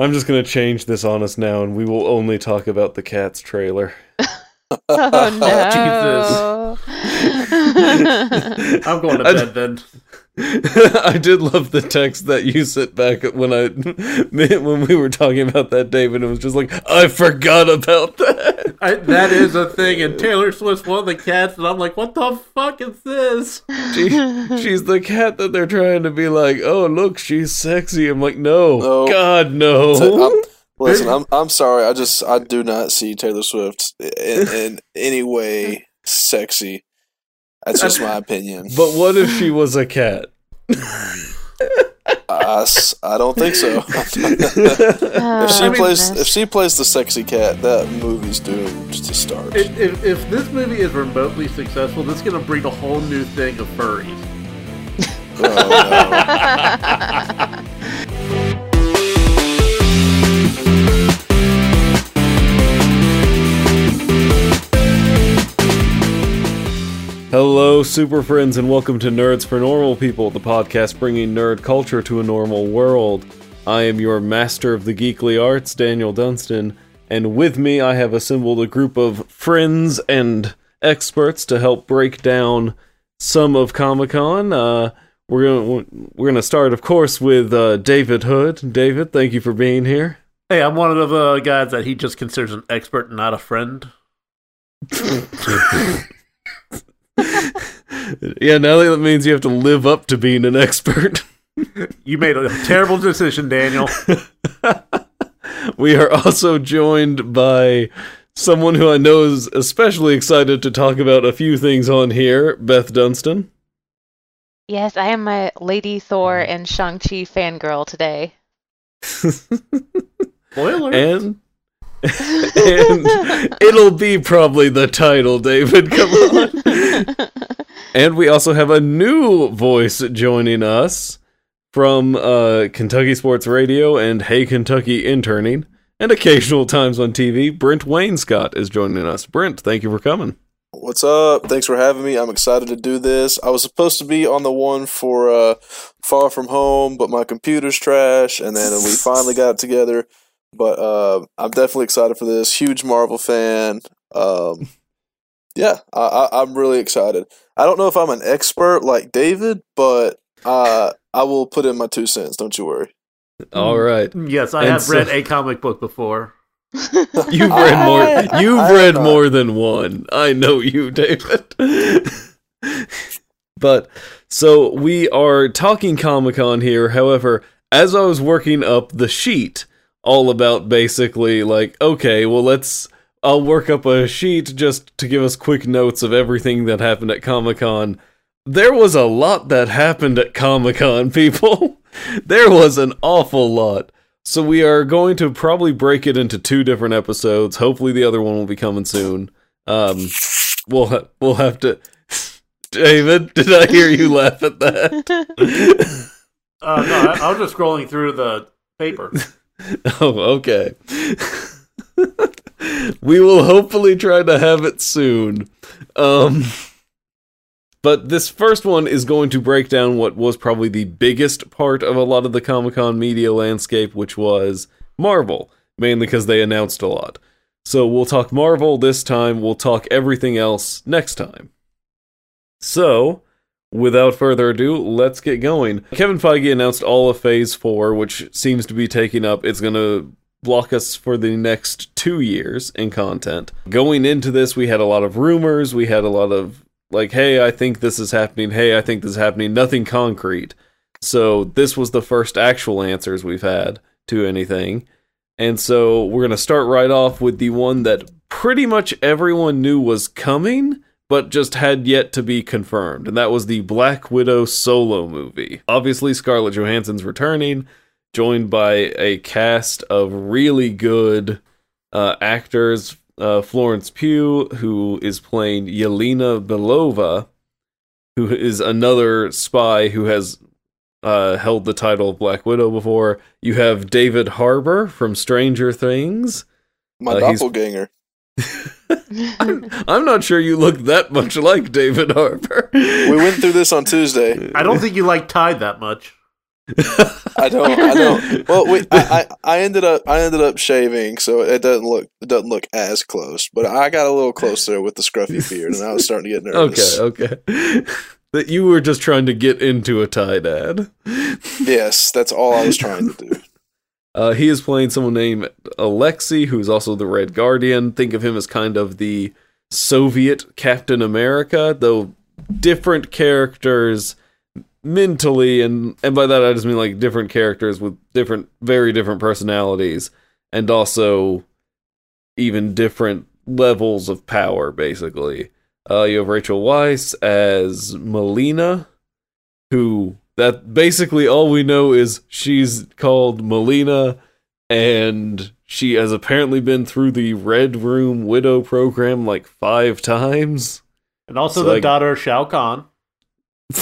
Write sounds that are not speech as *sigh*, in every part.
I'm just gonna change this on us now, and we will only talk about the Cats trailer. *laughs* Oh, *laughs* oh no! *laughs* I'm going to I- bed then. I did love the text that you sent back when I when we were talking about that, David. It was just like I forgot about that. *laughs* I, that is a thing, and Taylor Swift's one of the cats, and I'm like, what the fuck is this? She, she's the cat that they're trying to be like, oh look, she's sexy. I'm like, no, No. God, no. I'm, *laughs* listen, I'm I'm sorry. I just I do not see Taylor Swift in, in any way sexy. That's just my *laughs* opinion. but what if she was a cat? I, s- I don't think so. *laughs* If she I mean- plays if she plays the sexy cat, that movie's doomed to start. If, if, if this movie is remotely successful, this is going to bring a whole new thing of furries. Oh, no. *laughs* Hello, super friends, and welcome to Nerds for Normal People, the podcast bringing nerd culture to a normal world. I am your master of the geekly arts, Daniel Dunstan, and with me I have assembled a group of friends and experts to help break down some of Comic Con. Uh, we're gonna we're gonna start, of course, with uh, David Hood. David, thank you for being here. Hey, I'm one of the guys that he just considers an expert not a friend. *laughs* *laughs* yeah, now that means you have to live up to being an expert. *laughs* You made a terrible decision, Daniel. *laughs* We are also joined by someone who I know is especially excited to talk about a few things on here, Beth Dunstan. yes, I am a Lady Thor and Shang-Chi fangirl today. Spoiler. And *laughs* and it'll be probably the title, David. Come on. And we also have a new voice joining us from uh, Kentucky Sports Radio and Hey Kentucky interning, and occasional times on TV. Brent Wayne Scott is joining us. Brent, thank you for coming. What's up? Thanks for having me. I'm excited to do this. I was supposed to be on the one for uh, Far From Home, but my computer's trash, and then we finally got together. But uh, I'm definitely excited for this. Huge Marvel fan. Um, yeah, I, I, I'm really excited. I don't know if I'm an expert like David, but uh, I will put in my two cents. Don't you worry. All right. yes, I And have so- read a comic book before. *laughs* You've read *laughs* I- more. You've I read not. more than one. I know you, David. *laughs* but so we are talking Comic Con here. However, as I was working up the sheet, all about basically like, okay, well, let's. I'll work up a sheet just to give us quick notes of everything that happened at Comic Con. There was a lot that happened at Comic Con, *laughs* people. there was an awful lot. So we are going to probably break it into two different episodes. Hopefully, the other one will be coming soon. Um, we'll ha- we'll have to. David, *laughs* did I hear you *laughs* laugh at that? Uh, no, I, I was just scrolling through the paper. *laughs* oh, okay. *laughs* we will hopefully try to have it soon. Um, but this first one is going to break down what was probably the biggest part of a lot of the Comic Con media landscape, which was Marvel, mainly because they announced a lot. So we'll talk Marvel this time, we'll talk everything else next time. So, without further ado, let's get going. Kevin Feige announced all of Phase 4, which seems to be taking up, it's going to block us for the next two years in content. Going into this, we had a lot of rumors, we had a lot of, like, hey, I think this is happening, hey, I think this is happening, nothing concrete. So, this was the first actual answers we've had to anything. And so, we're going to start right off with the one that pretty much everyone knew was coming but just had yet to be confirmed, and that was the Black Widow solo movie. Obviously, Scarlett Johansson's returning, joined by a cast of really good uh, actors. Uh, Florence Pugh, who is playing Yelena Belova, who is another spy who has uh, held the title of Black Widow before. You have David Harbour from Stranger Things. My Uh, doppelganger. *laughs* I'm not sure you look that much like David Harbour. We went through this on Tuesday. I don't think you like Tide that much. I don't. I don't. Well, wait. I, I, I ended up. I ended up shaving, so it doesn't look. It doesn't look as close. But I got a little closer with the scruffy beard, and I was starting to get nervous. Okay, okay. that you were just trying to get into a tie dad. Yes, that's all I was trying to do. Uh, he is playing someone named Alexei, who's also the Red Guardian. Think of him as kind of the Soviet Captain America, though different characters mentally, and and by that I just mean like different characters with different, very different personalities, and also even different levels of power. Basically, uh, you have Rachel Weisz as Melina, who that basically all we know is she's called Melina and she has apparently been through the Red Room Widow program like five times. And also So, the like- daughter of Shao Kahn. *laughs*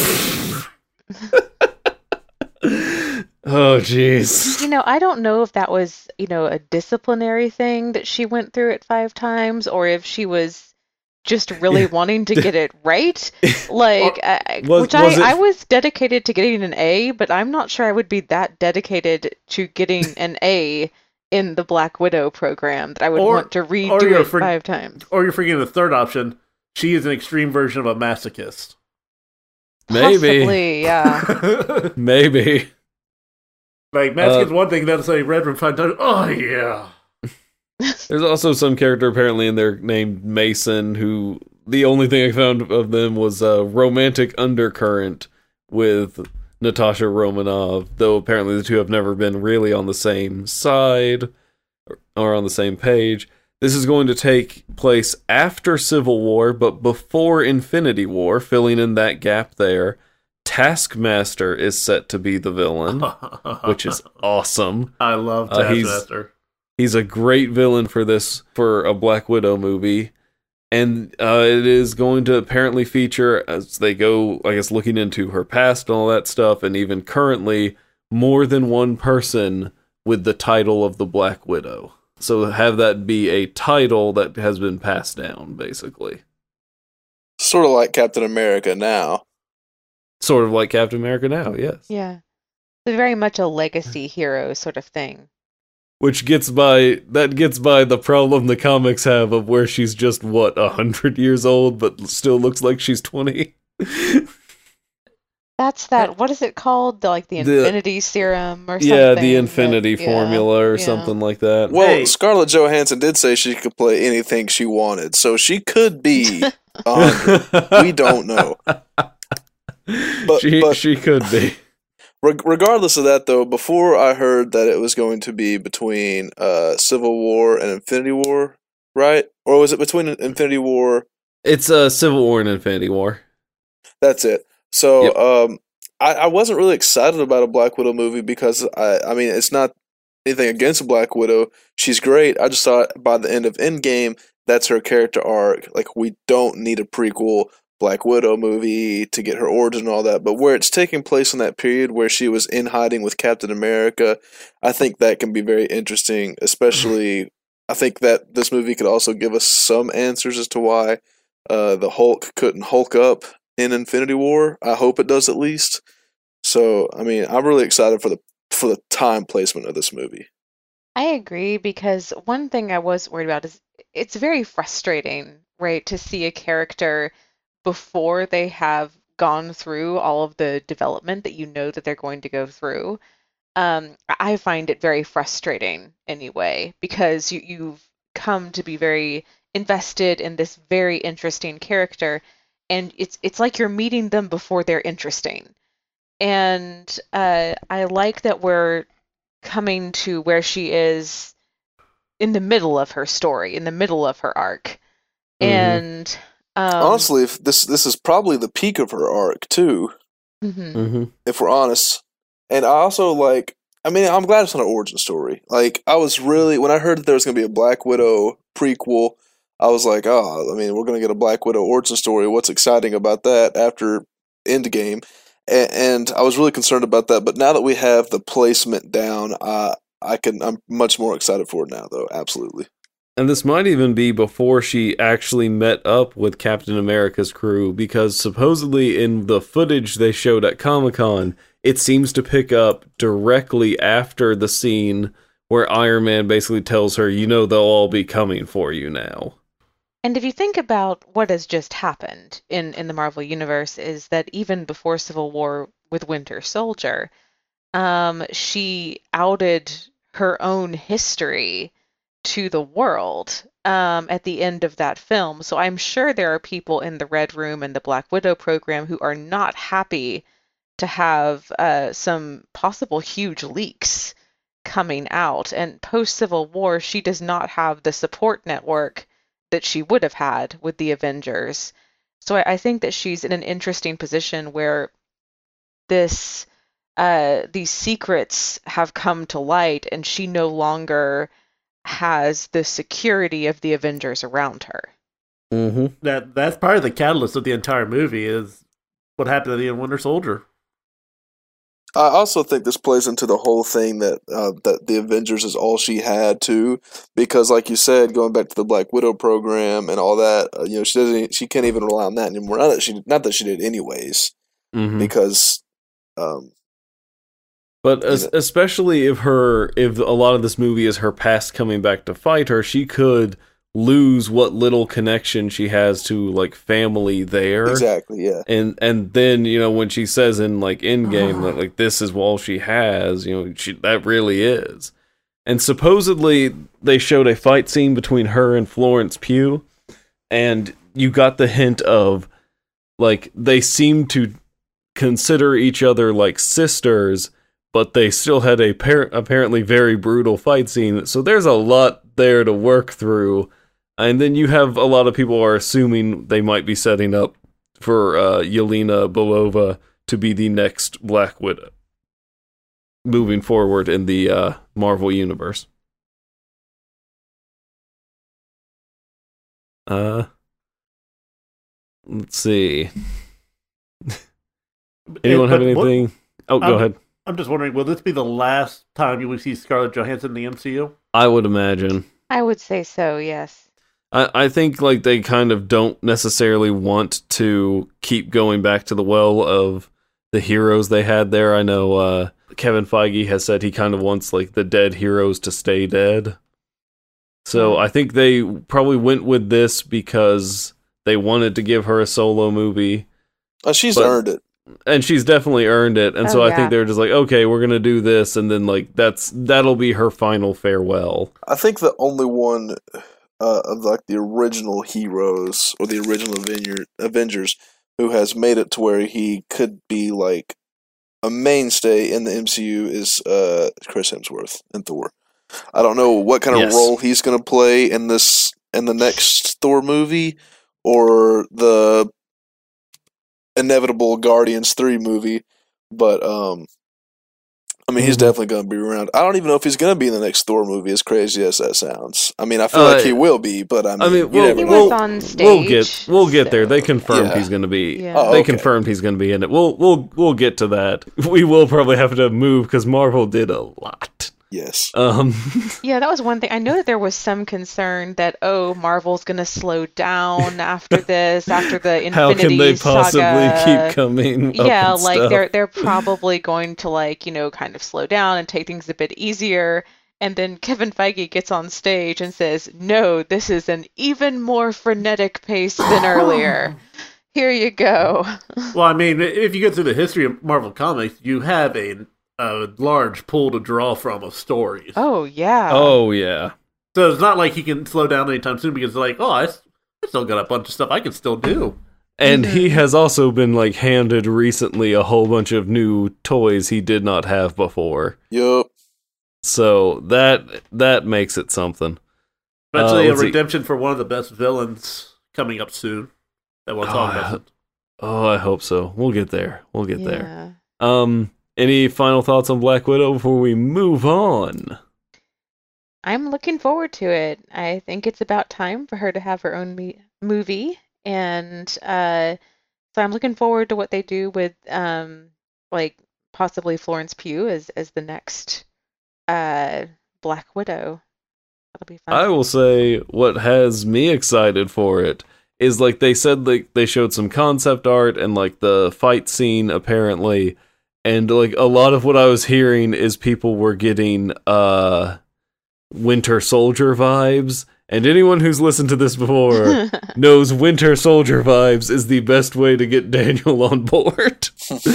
oh jeez. You know, I don't know if that was, you know, a disciplinary thing that she went through it five times or if she was just really Yeah. wanting to get it right. *laughs* Like, I, was- which was it- I, I was dedicated to getting an A, but I'm not sure I would be that dedicated to getting *laughs* an A in the Black Widow program that I would Or- want to or redo you're it for- five times. Or you're forgetting the third option. She is an extreme version of a masochist. Maybe. Possibly, yeah. *laughs* Maybe. like masochist Uh, one thing, then say red room five. Oh yeah. There's also some character apparently in there named Mason who the only thing I found of them was a romantic undercurrent with Natasha Romanov, though apparently the two have never been really on the same side or- on the same page. This is going to take place after Civil War, but before Infinity War, filling in that gap there. Taskmaster is set to be the villain, *laughs* which is awesome. I love Uh, he's- a great villain for this for a Black Widow movie, and uh, it is going to apparently feature as they go, I guess, looking into her past and all that stuff, and even currently more than one person with the title of the Black Widow. So have that be a title that has been passed down, basically, Sort of like Captain America now. sort of like Captain America now. Yes, Yeah. So very much a legacy hero sort of thing. Which gets by that gets by the problem the comics have of where she's just what a hundred years old, but still looks like she's twenty. That's that. What is it called? The, like the The- Infinity Serum or something? Yeah, the that- Infinity yeah, Formula or yeah. something like that. Well, Hey. Scarlett Johansson did say she could play anything she wanted, so she could be. *laughs* we don't know. *laughs* But- she but- she could be. Reg- regardless of that, though, before I heard that it was going to be between uh, Civil War and Infinity War, right? Or was it between Infinity War? It's a uh, Civil War and Infinity War. That's it. So, Yep. um, I, I wasn't really excited about a Black Widow movie because I, I mean, it's not anything against Black Widow. She's great. I just thought by the end of Endgame, that's her character arc. Like, we don't need a prequel Black Widow movie to get her origin and all that. But where it's taking place in that period where she was in hiding with Captain America, I think that can be very interesting. Especially, I think that this movie could also give us some answers as to why uh, the Hulk couldn't Hulk up in Infinity War. I hope it does at least. So, I mean, I'm really excited for the for the time placement of this movie. I agree because one thing I was worried about is it's very frustrating, right, to see a character before they have gone through all of the development that you know that they're going to go through. Um, I find it very frustrating anyway because you, you've come to be very invested in this very interesting character, and it's it's like you're meeting them before they're interesting. And uh, I like that we're coming to where she is in the middle of her story, in the middle of her arc. Mhm. And um, Honestly, if this this is probably the peak of her arc too, mhm. hmm if we're honest. And I also like. I mean, I'm glad it's not an origin story. Like, I was really when I heard that there was going to be a Black Widow prequel. I was like, oh, I mean, we're going to get a Black Widow origin story. What's exciting about that after Endgame? And, and I was really concerned about that. But now that we have the placement down, uh, I can. I'm much more excited for it now, though. Absolutely. And this might even be before she actually met up with Captain America's crew, because supposedly in the footage they showed at Comic Con, it seems to pick up directly after the scene where Iron Man basically tells her, you know, they'll all be coming for you now. And if you think about what has just happened in, in the Marvel Universe, is that even before Civil War with Winter Soldier, um, she outed her own history to the world um, at the end of that film. So I'm sure there are people in the Red Room and the Black Widow program who are not happy to have uh, some possible huge leaks coming out. And post Civil War, she does not have the support network that she would have had with the Avengers. So I, I think that she's in an interesting position where this uh, these secrets have come to light, and she no longer has the security of the Avengers around her. Mm-hmm. That that's part of the catalyst of the entire movie is what happened to the Winter Soldier. I also think this plays into the whole thing that uh, that the Avengers is all she had too, because like you said, going back to the Black Widow program and all that, uh, you know, she doesn't, she can't even rely on that anymore. Not that she, not that she did anyways, Mm-hmm. because, um, But know. especially if her, if a lot of this movie is her past coming back to fight her, she could lose what little connection she has to like family there. exactly, yeah, And and then you know when she says in like in game that *sighs* like this is all she has, you know she that really is. And supposedly they showed a fight scene between her and Florence Pugh, and you got the hint of like they seem to consider each other like sisters, but they still had a par- apparently very brutal fight scene. So there's a lot there to work through. And then you have a lot of people are assuming they might be setting up for uh, Yelena Belova to be the next Black Widow moving forward in the uh, Marvel universe. Uh, let's see. *laughs* Anyone have But what- anything? Oh, go Um, ahead. I'm just wondering, will this be the last time you will see Scarlett Johansson in the MCU? I would imagine. I would say so, yes. I, I think like they kind of don't necessarily want to keep going back to the well of the heroes they had there. I know uh, Kevin Feige has said he kind of wants like the dead heroes to stay dead. So Hmm. I think they probably went with this because they wanted to give her a solo movie, uh, she's But- earned it. And she's definitely earned it. And so Oh, I yeah. think they're just like, okay, we're gonna do this, and then like that's that'll be her final farewell. I think the only one uh, of like the original heroes or the original Avenger, Avengers who has made it to where he could be like a mainstay in the MCU is uh, Chris Hemsworth in Thor. I don't know what kind of Yes. role he's going to play in this in the next Thor movie or the inevitable Guardians 3 movie, but um I mean, he's Mhm. definitely going to be around. I don't even know if he's going to be in the next Thor movie, as crazy as that sounds. I mean, I feel Uh, like he will be, but I mean, I mean, you well, never He was we'll- on We'll get we'll get there. They confirmed Yeah. he's going to be. Yeah. Oh, They okay. confirmed he's going to be in it. We'll we'll we'll get to that. *laughs* We will probably have to move because Marvel did a lot. Yes. Um, *laughs* Yeah, that was one thing. I know that there was some concern that oh, Marvel's gonna slow down after this, after the Infinity *laughs* how can they possibly Saga. keep coming? yeah, and like stuff? they're they're *laughs* probably going to like you know kind of slow down and take things a bit easier. And then Kevin Feige gets on stage and says, "No, this is an even more frenetic pace than earlier. Here you go." Well, I mean, if you go through the history of Marvel Comics, you have a, a large pool to draw from of stories. Oh yeah. Oh yeah. So it's not like he can slow down anytime soon because, like, oh, I still got a bunch of stuff I can still do. And he has also been like handed recently a whole bunch of new toys he did not have before. Yup. So that that makes it something. Especially Uh, a let's see. redemption for one of the best villains coming up soon. That we'll talk Oh, about. Oh, I hope so. We'll get there. We'll get there. Um, any final thoughts on Black Widow before we move on? I'm looking forward to it. I think it's about time for her to have her own me- movie, and uh, so I'm looking forward to what they do with um, like possibly Florence Pugh as as the next uh Black Widow. That'll be fun. I will say what has me excited for it is like they said like they showed some concept art and like the fight scene apparently and like a lot of what I was hearing is people were getting uh Winter Soldier vibes. And anyone who's listened to this before *laughs* knows Winter Soldier vibes is the best way to get Daniel on board. *laughs*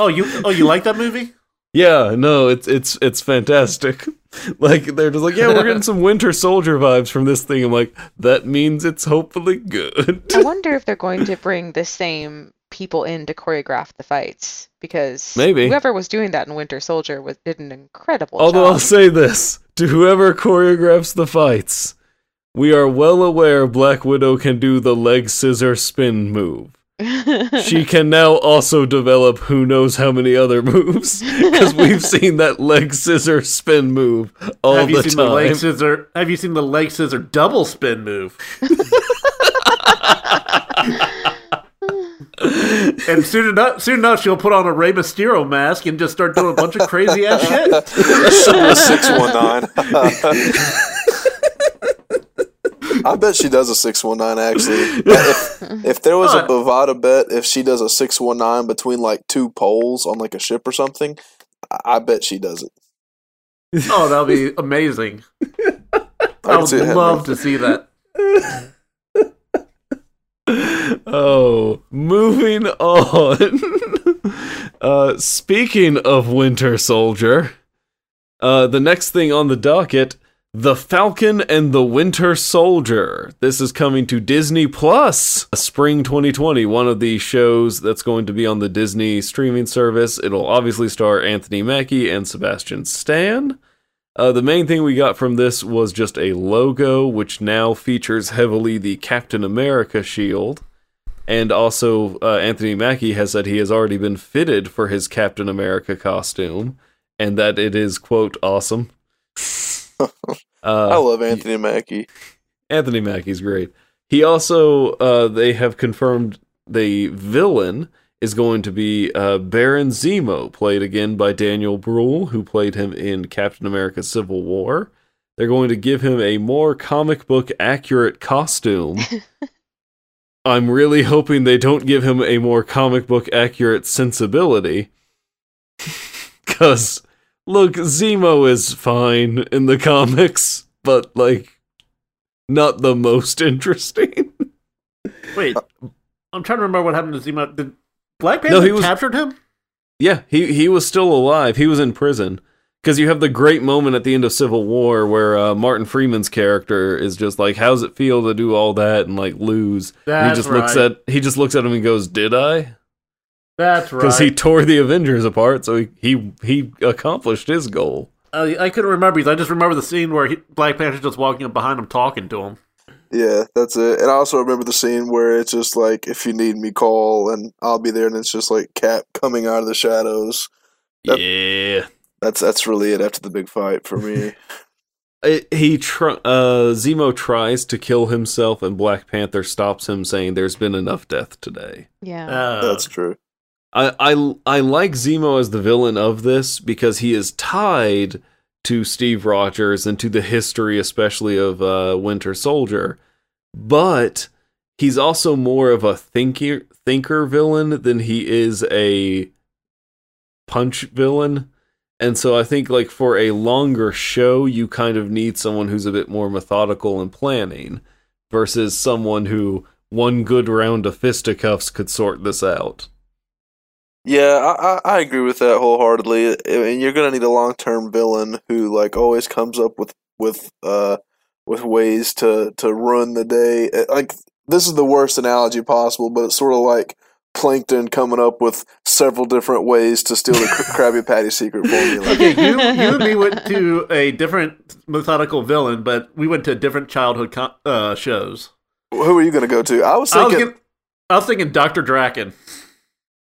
Oh, you oh you like that movie? yeah, no, it's it's it's fantastic. *laughs* Like they're just like, yeah, we're getting some Winter Soldier vibes from this thing. I'm like, that means it's hopefully good. I wonder if they're going to bring the same people in to choreograph the fights because Maybe. whoever was doing that in Winter Soldier was did an incredible Although I'll say this to whoever choreographs the fights, we are well aware Black Widow can do the leg scissor spin move. *laughs* She can now also develop who knows how many other moves *laughs* because we've seen that leg scissor spin move all have you the seen the leg scissor? Have you seen the leg scissor double spin move? *laughs* and soon enough, soon enough, she'll put on a Rey Mysterio mask and just start doing a bunch of crazy ass shit. Sigma six one nine. I bet she does a six one nine. Actually, if, if there was a What? Bovada bet, if she does a six one nine between like two poles on like a ship or something, I, I bet she does it. Oh, that'll be amazing. I can would see happening. love to see that. Oh, moving on. *laughs* uh, speaking of Winter Soldier, uh, the next thing on the docket The Falcon and the Winter Soldier. This is coming to Disney Plus spring 2020, one of the shows that's going to be on the Disney streaming service. It'll obviously star Anthony Mackie and Sebastian Stan. Uh, the main thing we got from this was just a logo, which now features heavily the Captain America shield. And also, uh, Anthony Mackie has said he has already been fitted for his Captain America costume, and that it is, quote, awesome. *laughs* I uh, love Anthony Mackie. Anthony Mackie's great. He also, uh, they have confirmed the villain is going to be uh, Baron Zemo, played again by Daniel Bruhl, who played him in Captain America Civil War. They're going to give him a more comic book accurate costume. *laughs* I'm really hoping they don't give him a more comic book accurate sensibility. *laughs* Because, look, Zemo is fine in the comics, but, like, not the most *laughs* interesting. Wait, uh, I'm trying to remember what happened to Zemo. Did Black Panther No, he was- captured him? Yeah, he he was still alive. He was in prison because you have the great moment at the end of Civil War where uh, Martin Freeman's character is just like, "How's it feel to do all that and like lose?" And he That's just looks at he just looks at him and goes, "Did I?" That's right. Because he tore the Avengers apart, so he he, he accomplished his goal. Uh, I couldn't remember I just remember the scene where he, Black Panther's just walking up behind him talking to him. Yeah, that's it. And I also remember the scene where it's just like, if you need me, call, and I'll be there. And it's just like Cap coming out of the shadows. Yep. Yeah. That's that's really it after the big fight for me. *laughs* It, he tr- uh, Zemo tries to kill himself, and Black Panther stops him, saying, "There's been enough death today." Yeah. Uh, that's true. I, I I like Zemo as the villain of this because he is tied to Steve Rogers and to the history, especially of uh, Winter Soldier, but he's also more of a thinker thinker villain than he is a punch villain. And so I think like for a longer show, you kind of need someone who's a bit more methodical and planning versus someone who one good round of fisticuffs could sort this out. Yeah, I, I, agree with that wholeheartedly. I mean, you're gonna need a long term villain who like always comes up with with uh with ways to to ruin the day. Like this is the worst analogy possible, but it's sort of like Plankton coming up with several different ways to steal the Kr- *laughs* Krabby Patty secret formula. okay, you, you and me went to a different methodical villain, but we went to different childhood co- uh, shows. Who are you gonna go to? I was I was, thinking. get- I was thinking Dr. Drakken.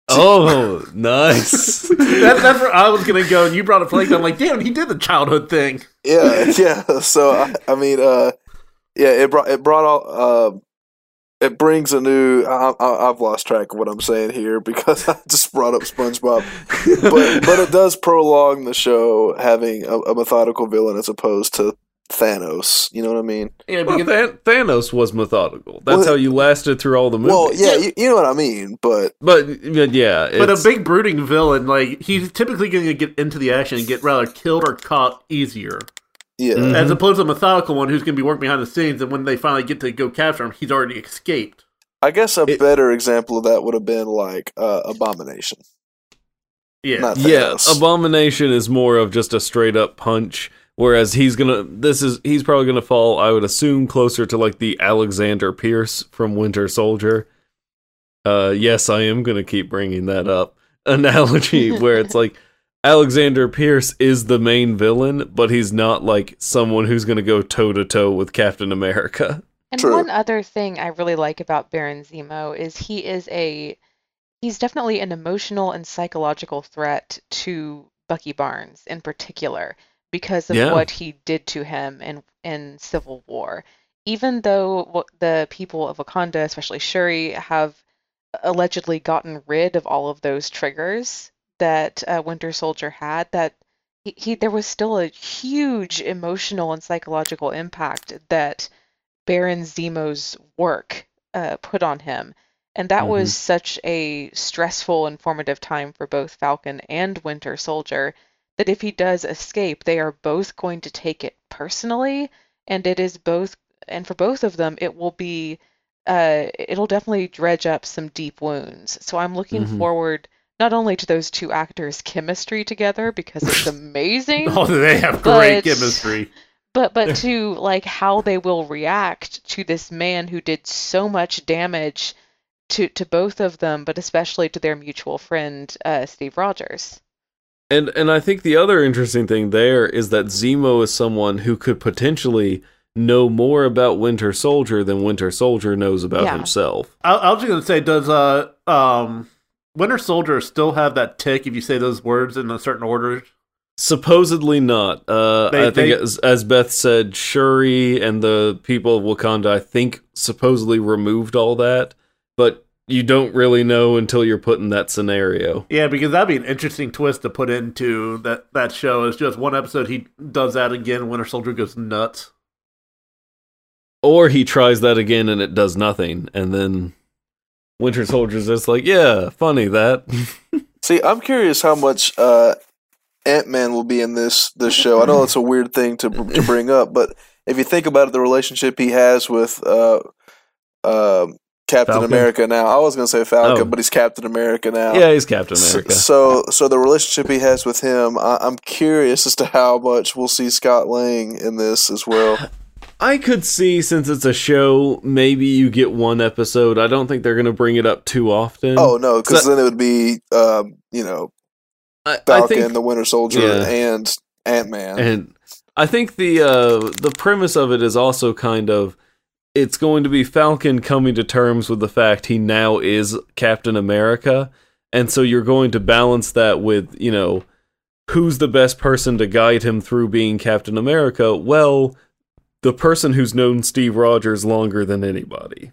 Oh, nice. *laughs* That, that's where I was going to go, and you brought a Plankton. I'm like, damn, he did the childhood thing. yeah, *laughs* yeah. So I, I mean, uh, yeah, it brought it brought all. Uh, it brings a new. I, I, I've lost track of what I'm saying here *laughs* because I just brought up SpongeBob, but *laughs* but it does prolong the show having a, a methodical villain as opposed to Thanos. You know what I mean? Yeah, Well, because Thanos was methodical. That's Well, how you lasted through all the movies. Well, yeah, you, you know what I mean. But but, but yeah, But a big brooding villain, like he's typically going to get into the action and get rather killed or caught easier, yeah, Mhm. as opposed to a methodical one who's going to be working behind the scenes. And when they finally get to go capture him, he's already escaped. I guess a It- better example of that would have been like uh, Abomination. Yeah, Not yeah, Abomination is more of just a straight up punch. Whereas he's gonna, this is he's probably gonna fall. I would assume closer to like the Alexander Pierce from Winter Soldier. Uh, yes, I am gonna keep bringing that up *laughs* analogy *laughs* where it's like Alexander Pierce is the main villain, but he's not like someone who's gonna go toe to toe with Captain America. And True. one other thing I really like about Baron Zemo is he is a he's definitely an emotional and psychological threat to Bucky Barnes in particular because of Yeah. what he did to him in in Civil War. Even though the people of Wakanda, especially Shuri, have allegedly gotten rid of all of those triggers that uh, Winter Soldier had, that he, he there was still a huge emotional and psychological impact that Baron Zemo's work uh, put on him. And that was such a stressful and formative time for both Falcon and Winter Soldier that if he does escape, they are both going to take it personally. And it is both, and for both of them, it will be, uh, it'll definitely dredge up some deep wounds. So I'm looking Mhm. forward not only to those two actors' chemistry together because it's *laughs* amazing oh, they have great But- chemistry. but but *laughs* to like how they will react to this man who did so much damage to to both of them, but especially to their mutual friend uh, Steve Rogers. And and I think the other interesting thing there is that Zemo is someone who could potentially know more about Winter Soldier than Winter Soldier knows about Yeah. himself. I, I was just going to say, does uh um Winter Soldier still have that tick if you say those words in a certain order? Supposedly not. Uh, They- I think they- as, as Beth said, Shuri and the people of Wakanda, I think, supposedly removed all that, but you don't really know until you're put in that scenario. Yeah, because that'd be an interesting twist to put into that that show. It's just one episode he does that again. Winter Soldier goes nuts. Or he tries that again and it does nothing, and then Winter Soldier's just like, yeah, funny that. *laughs* See, I'm curious how much uh, Ant Man will be in this this show. I know it's a weird thing to to bring up, but if you think about it, the relationship he has with uh, uh, Captain Falcon? America now. I was gonna say Falcon, Oh. but he's Captain America now. yeah, he's Captain America. So, so the relationship he has with him, I, I'm curious as to how much we'll see Scott Lang in this as well. *laughs* I could see since it's a show, maybe you get one episode. I don't think they're gonna bring it up too often. Oh no, because then it would be, um, you know, I, I Falcon, think, the Winter Soldier, Yeah. and Ant Man. and I think the uh, the premise of it is also kind of it's going to be Falcon coming to terms with the fact he now is Captain America, and so you're going to balance that with you know who's the best person to guide him through being Captain America. Well, the person who's known Steve Rogers longer than anybody.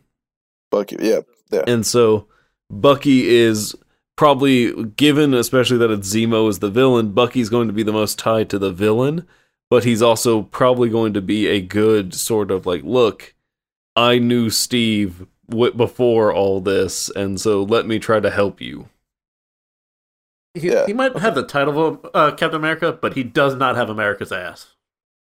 Bucky, yeah, yeah. And so Bucky is probably given, especially that it's Zemo is the villain, Bucky's going to be the most tied to the villain, but he's also probably going to be a good sort of like, look, I knew Steve w- before all this, and so let me try to help you. He, Yeah. he might have the title of uh, Captain America, but he does not have America's ass.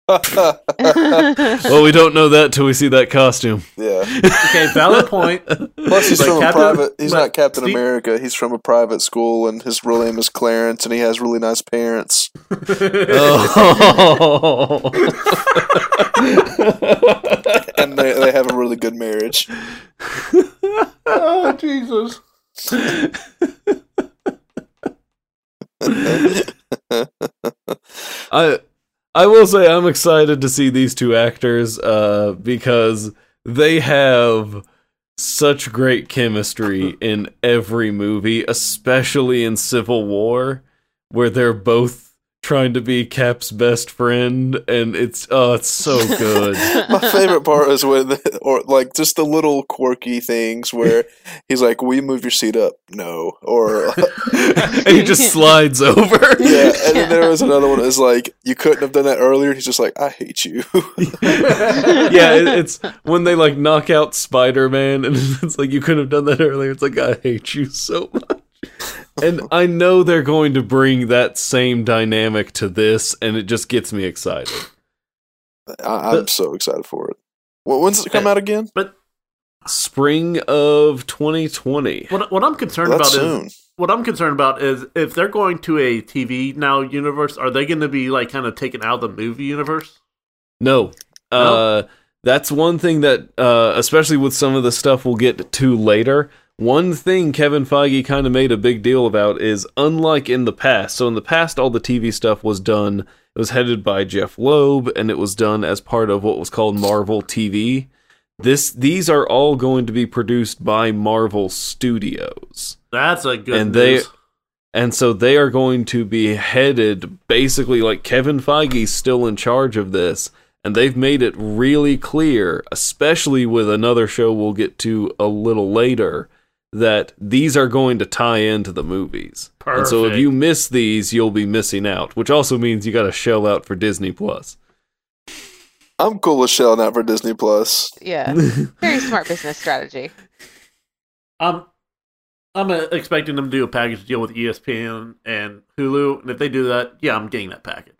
*laughs* Well, we don't know that till we see that costume. yeah. Okay, valid point. Plus, he's But from a private. He's not Captain Steve- America. He's from a private school, and his real name is Clarence, and he has really nice parents. Oh. *laughs* and they, they have a really good marriage. oh Jesus! *laughs* I I will say I'm excited to see these two actors uh, because they have such great chemistry *laughs* in every movie, especially in Civil War, where they're both trying to be Cap's best friend, and it's oh, it's so good. *laughs* My favorite part is when, or like just the little quirky things where he's like, "Will you move your seat up?" No, or *laughs* and he just slides over. *laughs* yeah. And then there was another one. It's like, "You couldn't have done that earlier." He's just like, "I hate you." yeah, it, it's when they like knock out Spider Man, and it's like you couldn't have done that earlier. It's like I hate you so much. And I know they're going to bring that same dynamic to this, and it just gets me excited. I, I'm so excited for it. Well, when's it come out again? But Spring of 2020. what what I'm concerned That's about soon. is what I'm concerned about is if they're going to a TV now universe, are they going to be like kind of taken out of the movie universe? No. Uh, that's one thing that, uh, especially with some of the stuff we'll get to later, one thing Kevin Feige kind of made a big deal about is unlike in the past. So, in the past, all the TV stuff was done, it was headed by Jeph Loeb, and it was done as part of what was called Marvel TV. This, these are all going to be produced by Marvel Studios. That's a good And they- And so they are going to be headed basically like Kevin Feige's still in charge of this. And they've made it really clear, especially with another show we'll get to a little later, that these are going to tie into the movies. And so if you miss these, you'll be missing out, which also means you got to shell out for Disney Plus. I'm cool with shelling out for Disney Plus. yeah, *laughs* very smart business strategy. I'm I'm uh, expecting them to do a package deal with ESPN and Hulu, and if they do that, yeah, I'm getting that package.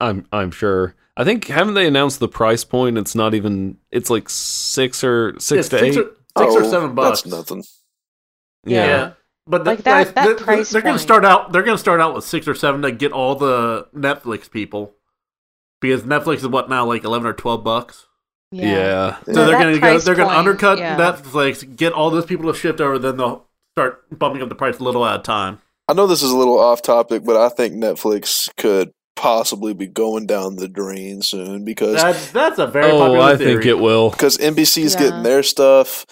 I'm I'm sure. I think haven't they announced the price point? It's not even. It's like six or six Yeah, to eight. Or, six or Oh, seven bucks. That's nothing. Yeah. Yeah. But Like that- they- that they're, price they're going to start out. They're going to start out with six or seven to get all the Netflix people, because Netflix is what now, like eleven or twelve bucks. Yeah. yeah. So Yeah, they're going to go. They're going to undercut yeah. Netflix, get all those people to shift over, then they'll start bumping up the price a little at a time. I know this is a little off topic, but I think Netflix could possibly be going down the drain soon because That's that's a very Oh, popular I theory. think it will. because NBC's Yeah. getting their stuff,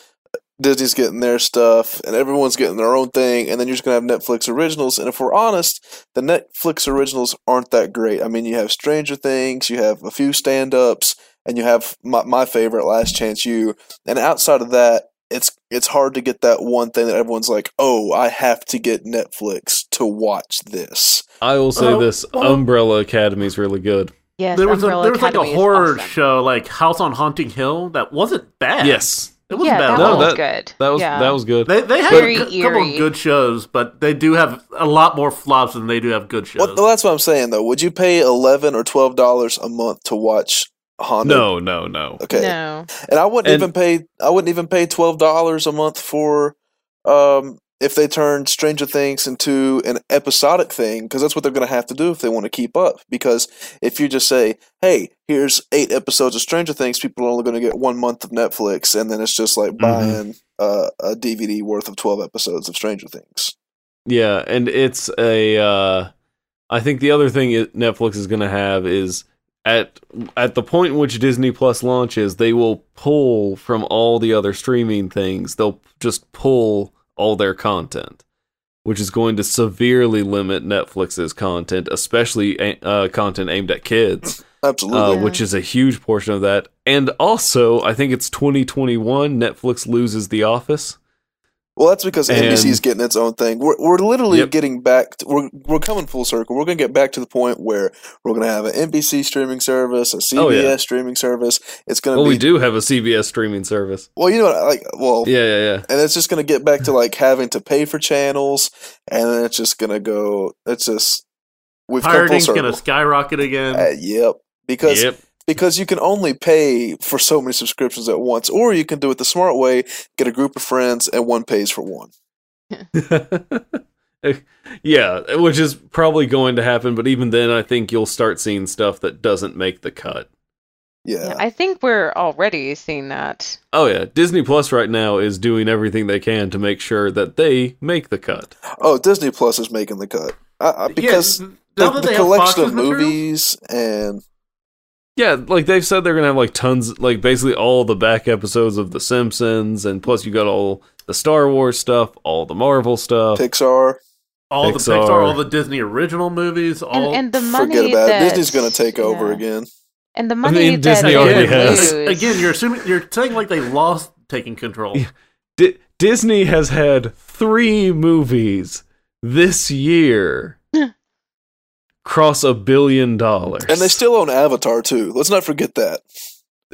Disney's getting their stuff, and everyone's getting their own thing, and then you're just gonna have Netflix originals. And if we're honest, the Netflix originals aren't that great. I mean, you have Stranger Things, you have a few stand-ups, and you have my, my favorite, Last Chance U. And outside of that, it's it's hard to get that one thing that everyone's like, oh, I have to get Netflix to watch this. I will say Oh, this: well- Umbrella Academy is really good. Yes, there was a, there was like a horror awesome. show like House on Haunting Hill that wasn't bad. Yes, it wasn't yeah, bad that No, one was that- good. that was yeah. that was good. They they have Very a cou- couple of good shows, but they do have a lot more flops than they do have good shows. Well, well, that's what I'm saying though. Would you pay eleven or twelve dollars a month to watch Honda? no, no, no. Okay. No. And I wouldn't And- even pay. I wouldn't even pay twelve dollars a month for, um, if they turn Stranger Things into an episodic thing, because that's what they're going to have to do if they want to keep up. Because if you just say, "Hey, here's eight episodes of Stranger Things," people are only going to get one month of Netflix, and then it's just like buying uh, a DVD worth of twelve episodes of Stranger Things. Yeah, and it's a. Uh, I think the other thing it, Netflix is going to have is at at the point in which Disney Plus launches, they will pull from all the other streaming things. They'll just pull all their content, which is going to severely limit Netflix's content, especially uh, content aimed at kids. *clears throat* Absolutely. uh, which is a huge portion of that. And also, I think it's 2021. Netflix loses The Office. Well, that's because And- NBC's getting its own thing. We're we're literally Yep. getting back. To, we're we're coming full circle. We're going to get back to the point where we're going to have an NBC streaming service, a CBS Oh, yeah. streaming service. It's going to Well, be we do have a CBS streaming service. well, you know, what, like well, Yeah, yeah, yeah. and it's just going to get back to like having to pay for channels, and then it's just going to go. It's just we've Pirating's going to skyrocket again. Uh, yep, because Yep. Because you can only pay for so many subscriptions at once, or you can do it the smart way: get a group of friends, and one pays for one. *laughs* yeah, which is probably going to happen, but even then, I think you'll start seeing stuff that doesn't make the cut. Yeah. Yeah, I think we're already seeing that. Oh, yeah. Disney Plus right now is doing everything they can to make sure that they make the cut. Oh, Disney Plus is making the cut I, I, because yeah, the, the collection of Fox's material- movies and Yeah, like they've said they're going to have like tons, like basically all the back episodes of The Simpsons, and plus you got all the Star Wars stuff, all the Marvel stuff. Pixar. all the Pixar. Pixar, all the Disney original movies, all And, and the money Forget about that it. Disney's going to take over again. And the money mean, that Disney they already has. lose. again, you're assuming you're saying like they lost taking control. Yeah. Di- Disney has had three movies this year cross a billion dollars, And they still own Avatar too. Let's not forget that.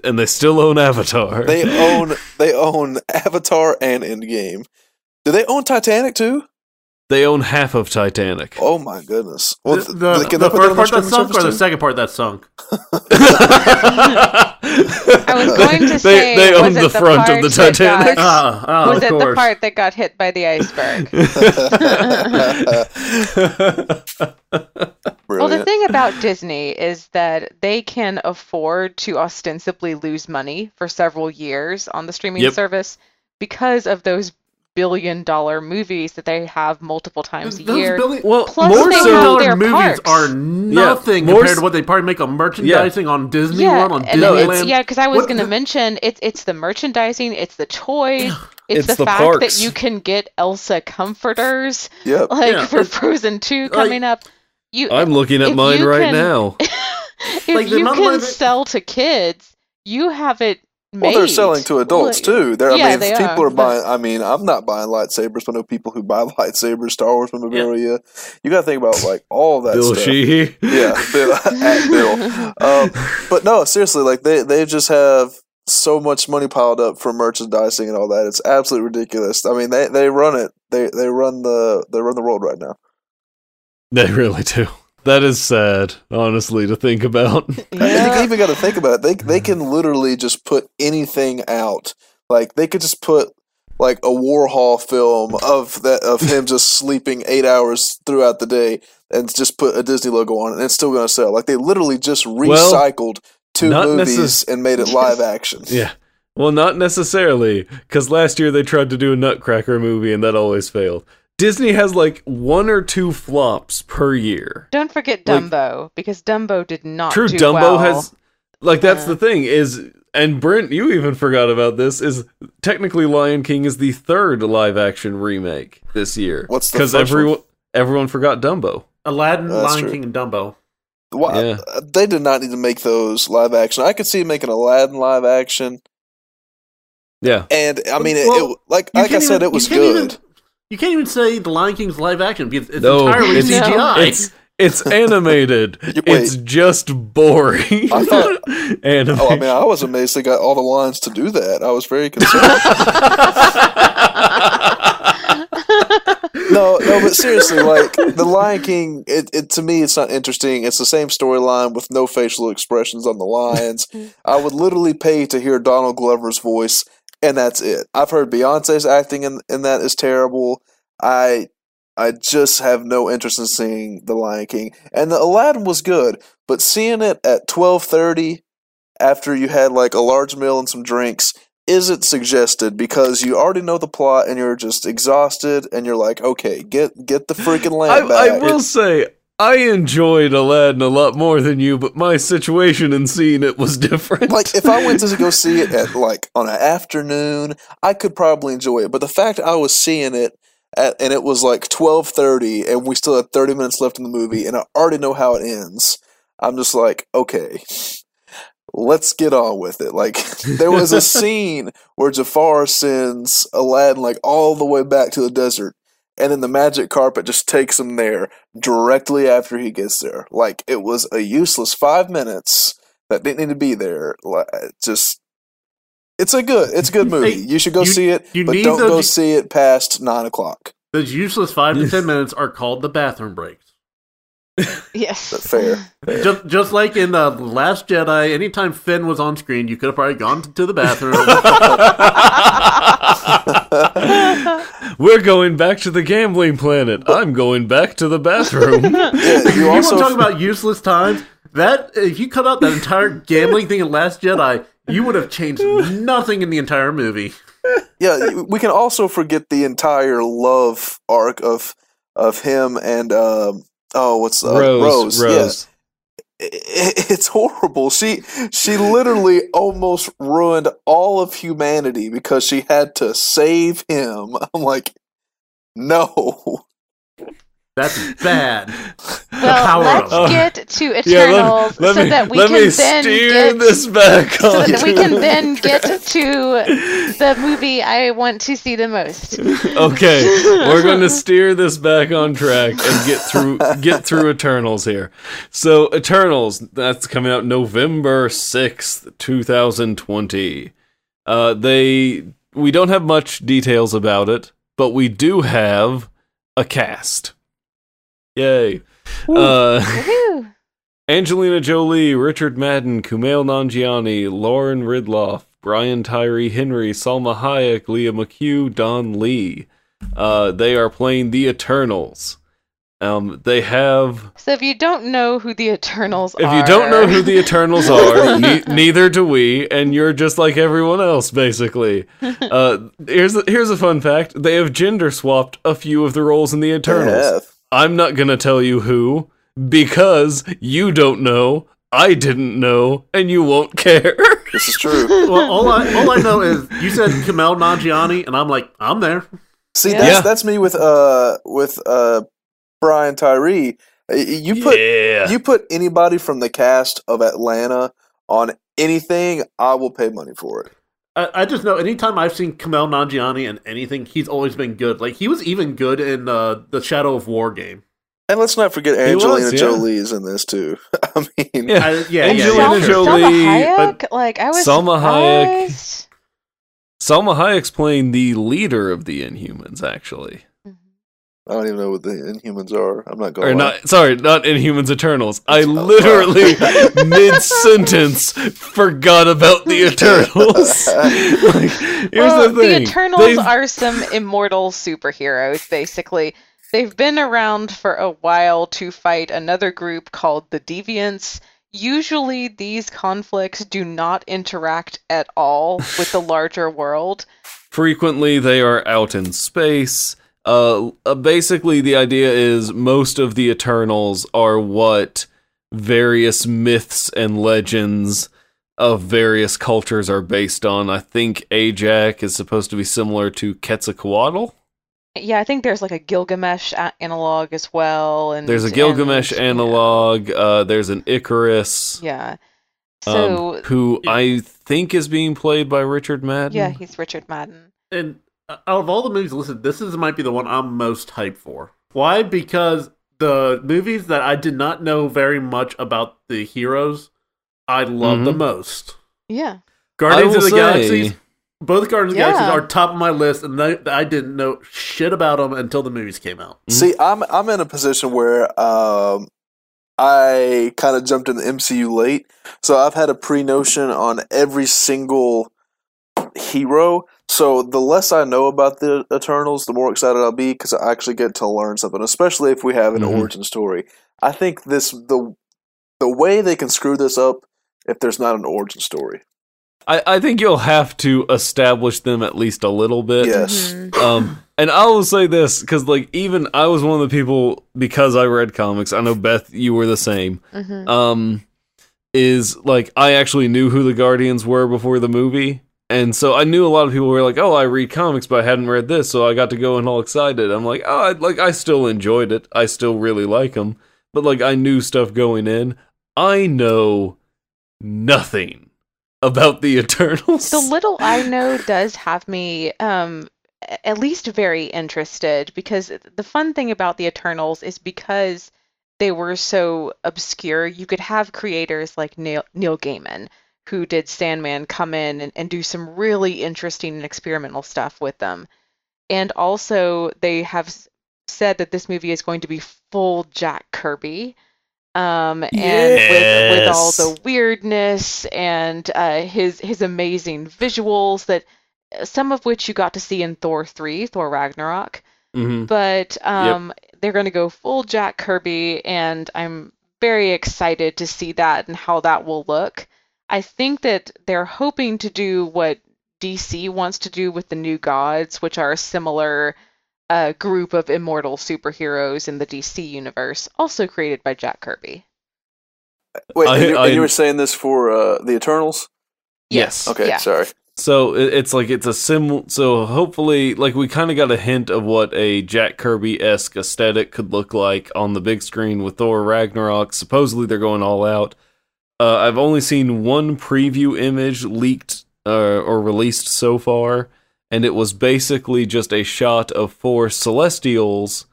and they still own Avatar. They *laughs* own they own Avatar and Endgame. Do they own Titanic too? They own half of Titanic. Oh my goodness! Well, the th- the, can the put that on first part that sunk or streaming the second part that sunk? *laughs* I was going to *laughs* they, say, they was own the the front of the Titanic. got- Ah, ah, was of it the part that got hit by the iceberg? *laughs* Well, the thing about Disney is that they can afford to ostensibly lose money for several years on the streaming Yep. service because of those billion dollar movies that they have multiple times a Those year. billion- well, Plus more they so. have dollar their movies parks. are nothing more compared s- to what they probably make on merchandising on Disney yeah, World, on and it's, Disneyland. yeah, because I was going to mention it's it's the merchandising, it's the toys, it's, It's the, the fact parks. that you can get Elsa comforters Yep. like Yeah, for Frozen Two coming up. You I'm looking at mine right can- now. *laughs* if Like, the you money can that- sell to kids, you have it made. Well, they're selling to adults Like- too. They're, Yeah, I mean, they people are, are, buying. I mean, I'm not buying lightsabers, but I know people who buy *laughs* lightsabers, Star Wars memorabilia. You got to think about like all that Bill stuff. Sheehy. Yeah, Bill, *laughs* at Bill. Um, but no, seriously, like they they just have so much money piled up for merchandising and all that. It's absolutely ridiculous. I mean, they they run it. They they run the they run the world right now. They really do. That is sad, honestly, to think about. *laughs* And you even got to think about it. They they can literally just put anything out. Like they could just put like a Warhol film of that of him *laughs* just sleeping eight hours throughout the day and just put a Disney logo on it, and it's still going to sell. Like they literally just recycled two movies necess- and made it live action. *laughs* Yeah. Well, not necessarily, because last year they tried to do a Nutcracker movie and that always failed. Disney has like one or two flops per year. Don't forget Like- Dumbo because Dumbo did not True, do Dumbo well. has like that's Uh. the thing is, and Brent, you even forgot about this. Is technically Lion King is the third live action remake this year. What's the because first one? everyone everyone forgot Dumbo. Aladdin, That's Lion true. King, and Dumbo. Why, Yeah. They did not need to make those live action. I could see making Aladdin live action, Yeah, and I mean, it, Well, it like like I said, even- it was you good. even- you can't even say the Lion King's live action because it's No, entirely it's- CGI. it's it's *laughs* animated. It's just boring. I thought- *laughs* animation. Oh, I mean, I was amazed they got all the lines to do that. I was very concerned. *laughs* no, no, but seriously, like the Lion King, it, it to me, it's not interesting. It's the same storyline with no facial expressions on the lions. I would literally pay to hear Donald Glover's voice, and that's it. I've heard Beyonce's acting in in that is terrible. I I just have no interest in seeing the Lion King, and the Aladdin was good, but seeing it at twelve thirty after you had like a large meal and some drinks isn't suggested because you already know the plot and you're just exhausted and you're like, okay, get get the freaking *laughs* I, back. I will say I enjoyed Aladdin a lot more than you, but my situation in seeing it was different. like if I went to go *laughs* see it at like on an afternoon, I could probably enjoy it. But the fact I was seeing it at, and it was like twelve thirty, and we still had thirty minutes left in the movie, and I already know how it ends. I'm just like, okay, let's get on with it. Like *laughs* there was a *laughs* scene where Jafar sends Aladdin like all the way back to the desert. And then the magic carpet just takes him there directly after he gets there. Like it was a useless five minutes that didn't need to be there. Like, Just, it's a good, it's a good movie. Hey, you should go you- see it, you but need don't those- go see it past nine o'clock. Those useless five to ten *laughs* minutes are called the bathroom breaks. Yes. That's fair. Just, just like in uh, The Last Jedi, anytime Finn was on screen, you could have probably gone to the bathroom. *laughs* We're going back to the gambling planet. I'm going back to the bathroom. Yeah, *laughs* you *laughs* you want also to talk about useless times? That if you cut out that entire gambling thing in Last Jedi, you would have changed nothing in the entire movie. yeah. We can also forget the entire love arc of of him and um, oh, what's uh, Rose, Rose? Rose. Yeah, *laughs* it's horrible. She she literally almost ruined all of humanity because she had to save him. *laughs* I'm like, no. That's bad. Well, power let's of- get to Yeah, Eternals let, let so me, that we let can me then steer get this back so on. that we can then *laughs* get to the movie I want to see the most. okay, *laughs* we're going to steer this back on track and get through get through Eternals here. So Eternals, that's coming out November sixth, two thousand twenty. Uh, they we don't have much details about it, but we do have a cast. Yay! Uh, *laughs* Angelina Jolie, Richard Madden, Kumail Nanjiani, Lauren Ridloff, Brian Tyree Henry, Salma Hayek, Lia McHugh, Don Lee. Uh, they are playing the Eternals. Um, they have. So if you don't know who the Eternals are. If are, you don't know who the Eternals are, *laughs* ne- neither do we, and you're just like everyone else, basically. *laughs* Uh, here's a, here's a fun fact: they have gender swapped a few of the roles in the Eternals. Yeah. I'm not gonna tell you who because you don't know, I didn't know, and you won't care. *laughs* This is true. Well, all I all I know is you said Kumail Nanjiani, and I'm like, I'm there. See, Yeah. that's that's me with uh with uh Brian Tyree. Uh, You put yeah. you put anybody from the cast of Atlanta on anything, I will pay money for it. I, I just know anytime I've seen Kumail Nanjiani in anything, he's always been good. Like he was even good in uh, the Shadow of War game. And let's not forget He was, Angelina yeah. Jolie is in this too. *laughs* I mean, Yeah. I, yeah, yeah, Angelina yeah, Jolie, Salma Hayek, like I was Salma Hayek. surprised. Salma Hayek's playing the leader of the Inhumans, actually. I don't even know what the Inhumans are. I'm not going. Or to not, sorry, not Inhumans Eternals. I Oh, literally, *laughs* mid sentence, forgot about the *laughs* Eternals. *laughs* like, here's well, the thing. The Eternals They've- are some immortal superheroes, basically. They've been around for a while to fight another group called the Deviants. Usually, these conflicts do not interact at all with the larger world. frequently they are out in space. Uh, uh, basically, the idea is most of the Eternals are what various myths and legends of various cultures are based on. I think Ajax is supposed to be similar to Quetzalcoatl. Yeah, I think there's like a Gilgamesh analog as well, and There's a Gilgamesh and- analog. Uh, there's an Ikaris, Yeah. um, So who I think is being played by Richard Madden. yeah, he's Richard Madden. And out of all the movies listed, this is might be the one I'm most hyped for. Why? Because the movies that I did not know very much about the heroes, I love the Mhm. most. Yeah. Guardians of the say- Galaxies. Both Guardians of the Yeah. Galaxies are top of my list, and they, I didn't know shit about them until the movies came out. See, I'm I'm in a position where um, I kind of jumped in the MCU late, so I've had a pre notion on every single hero. So the less I know about the Eternals, the more excited I'll be because I actually get to learn something. Especially if we have an Mhm. origin story. I think this the the way they can screw this up if there's not an origin story. I, I think you'll have to establish them at least a little bit. Yes. Mhm. Um, and I will say this because, like, even I was one of the people because I read comics. I know Beth, you were the same. Mhm. Um, is like I actually knew who the Guardians were before the movie, and so I knew a lot of people were like, "Oh, I read comics, but I hadn't read this," so I got to go and all excited. I'm like, "Oh, I, like I still enjoyed it. I still really like them, but like I knew stuff going in. I know nothing about the *laughs* Eternals. The little I know does have me um at least very interested because the fun thing about the Eternals is because they were so obscure, you could have creators like Neil, Neil Gaiman who did Sandman come in and, and do some really interesting and experimental stuff with them. And also they have said that this movie is going to be full Jack Kirby. Um, and with with all the weirdness and uh, his his amazing visuals that uh, some of which you got to see in Thor 3, Thor Ragnarok, Mhm. but um, they're going to go full Jack Kirby, and I'm very excited to see that and how that will look. I think that they're hoping to do what DC wants to do with the New Gods, which are a similar uh, group of immortal superheroes in the DC universe, also created by Jack Kirby. Wait, I- and, you, I- and you were saying this for uh, the Eternals? Yes. Okay, Yeah. sorry. So it's like it's a sim. So hopefully, like we kind of got a hint of what a Jack Kirby esque aesthetic could look like on the big screen with Thor Ragnarok. Supposedly they're going all out. Uh, I've only seen one preview image leaked uh, or released so far, and it was basically just a shot of four Celestials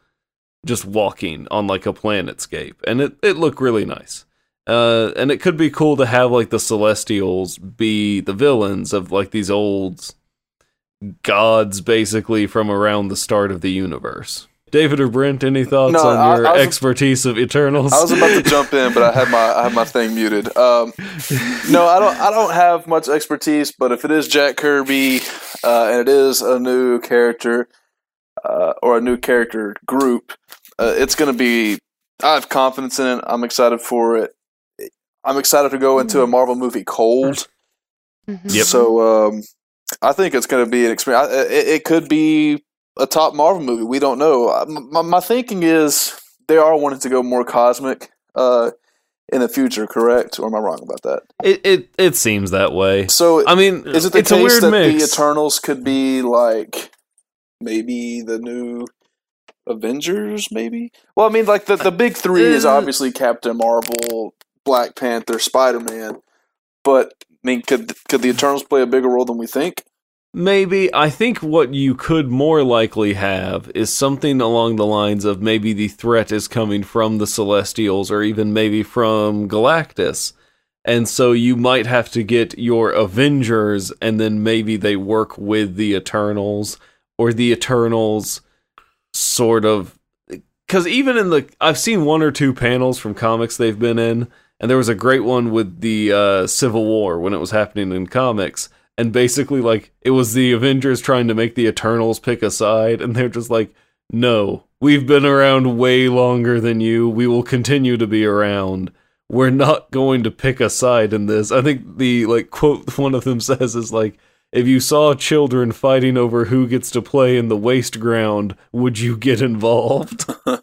just walking on like a planetscape, and it it looked really nice. Uh, and it could be cool to have like the Celestials be the villains of like these old gods, basically from around the start of the universe. David or Brent, any thoughts No, on I- your I was- expertise of Eternals? I was about to *laughs* jump in, but I had my I had my thing muted. Um, no, I don't. I don't have much expertise, but if it is Jack Kirby uh, and it is a new character uh, or a new character group, uh, it's going to be. I have confidence in it. I'm excited for it. I'm excited to go into a Marvel movie cold. Mhm. Yep. So um, I think it's going to be an experience. I- It, it could be a top Marvel movie. We don't know. My, my thinking is they are wanting to go more cosmic uh, in the future. Correct, or am I wrong about that? it, it it seems that way. So I mean, is it the it's a case weird that mix. the Eternals could be like maybe the new Avengers? Maybe. Well, I mean, like the the big three is Uh, obviously Captain Marvel, Black Panther, Spider Man. But I mean, could could the Eternals play a bigger role than we think? Maybe I think what you could more likely have is something along the lines of maybe the threat is coming from the Celestials or even maybe from Galactus. And so you might have to get your Avengers and then maybe they work with the Eternals or the Eternals sort of cuz even in the I've seen one or two panels from comics they've been in and there was a great one with the uh, Civil War when it was happening in comics and basically like it was the Avengers trying to make the Eternals pick a side, and they're just like, "No, we've been around way longer than you. We will continue to be around. We're not going to pick a side in this." I think the like quote *laughs* one of them says is like, "If you saw children fighting over who gets to play in the waste ground, would you get involved?" *laughs*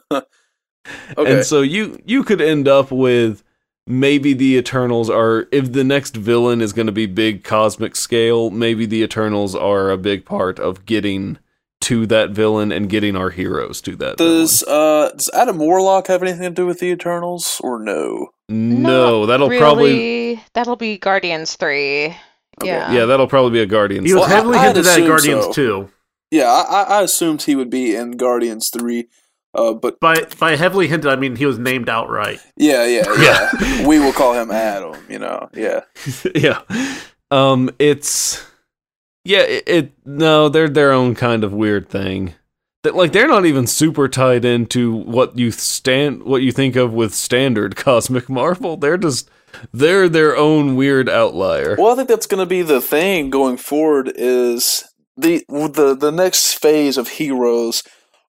Okay. And so you you could end up with maybe the Eternals are if the next villain is going to be big cosmic scale, maybe the Eternals are a big part of getting to that villain and getting our heroes to that Does uh does Adam Warlock have anything to do with the Eternals or no? No, Not that'll probably that'll be Guardians three. Okay. Yeah. yeah, that'll probably be a Guardians. He was Well, heavily I'd hinted at Guardians so. too. Yeah, I, I I assumed he would be in Guardians three, uh, but By by heavily hinted, I mean he was named outright. yeah, yeah, *laughs* yeah. we will call him Adam. You know, yeah. *laughs* yeah. Um it's yeah, it, it no, they're their own kind of weird thing. That like they're not even super tied into what you stand what you think of with standard *laughs* cosmic Marvel. They're just they're their own weird outlier. Well, I think that's going to be the thing going forward. Is the the the next phase of heroes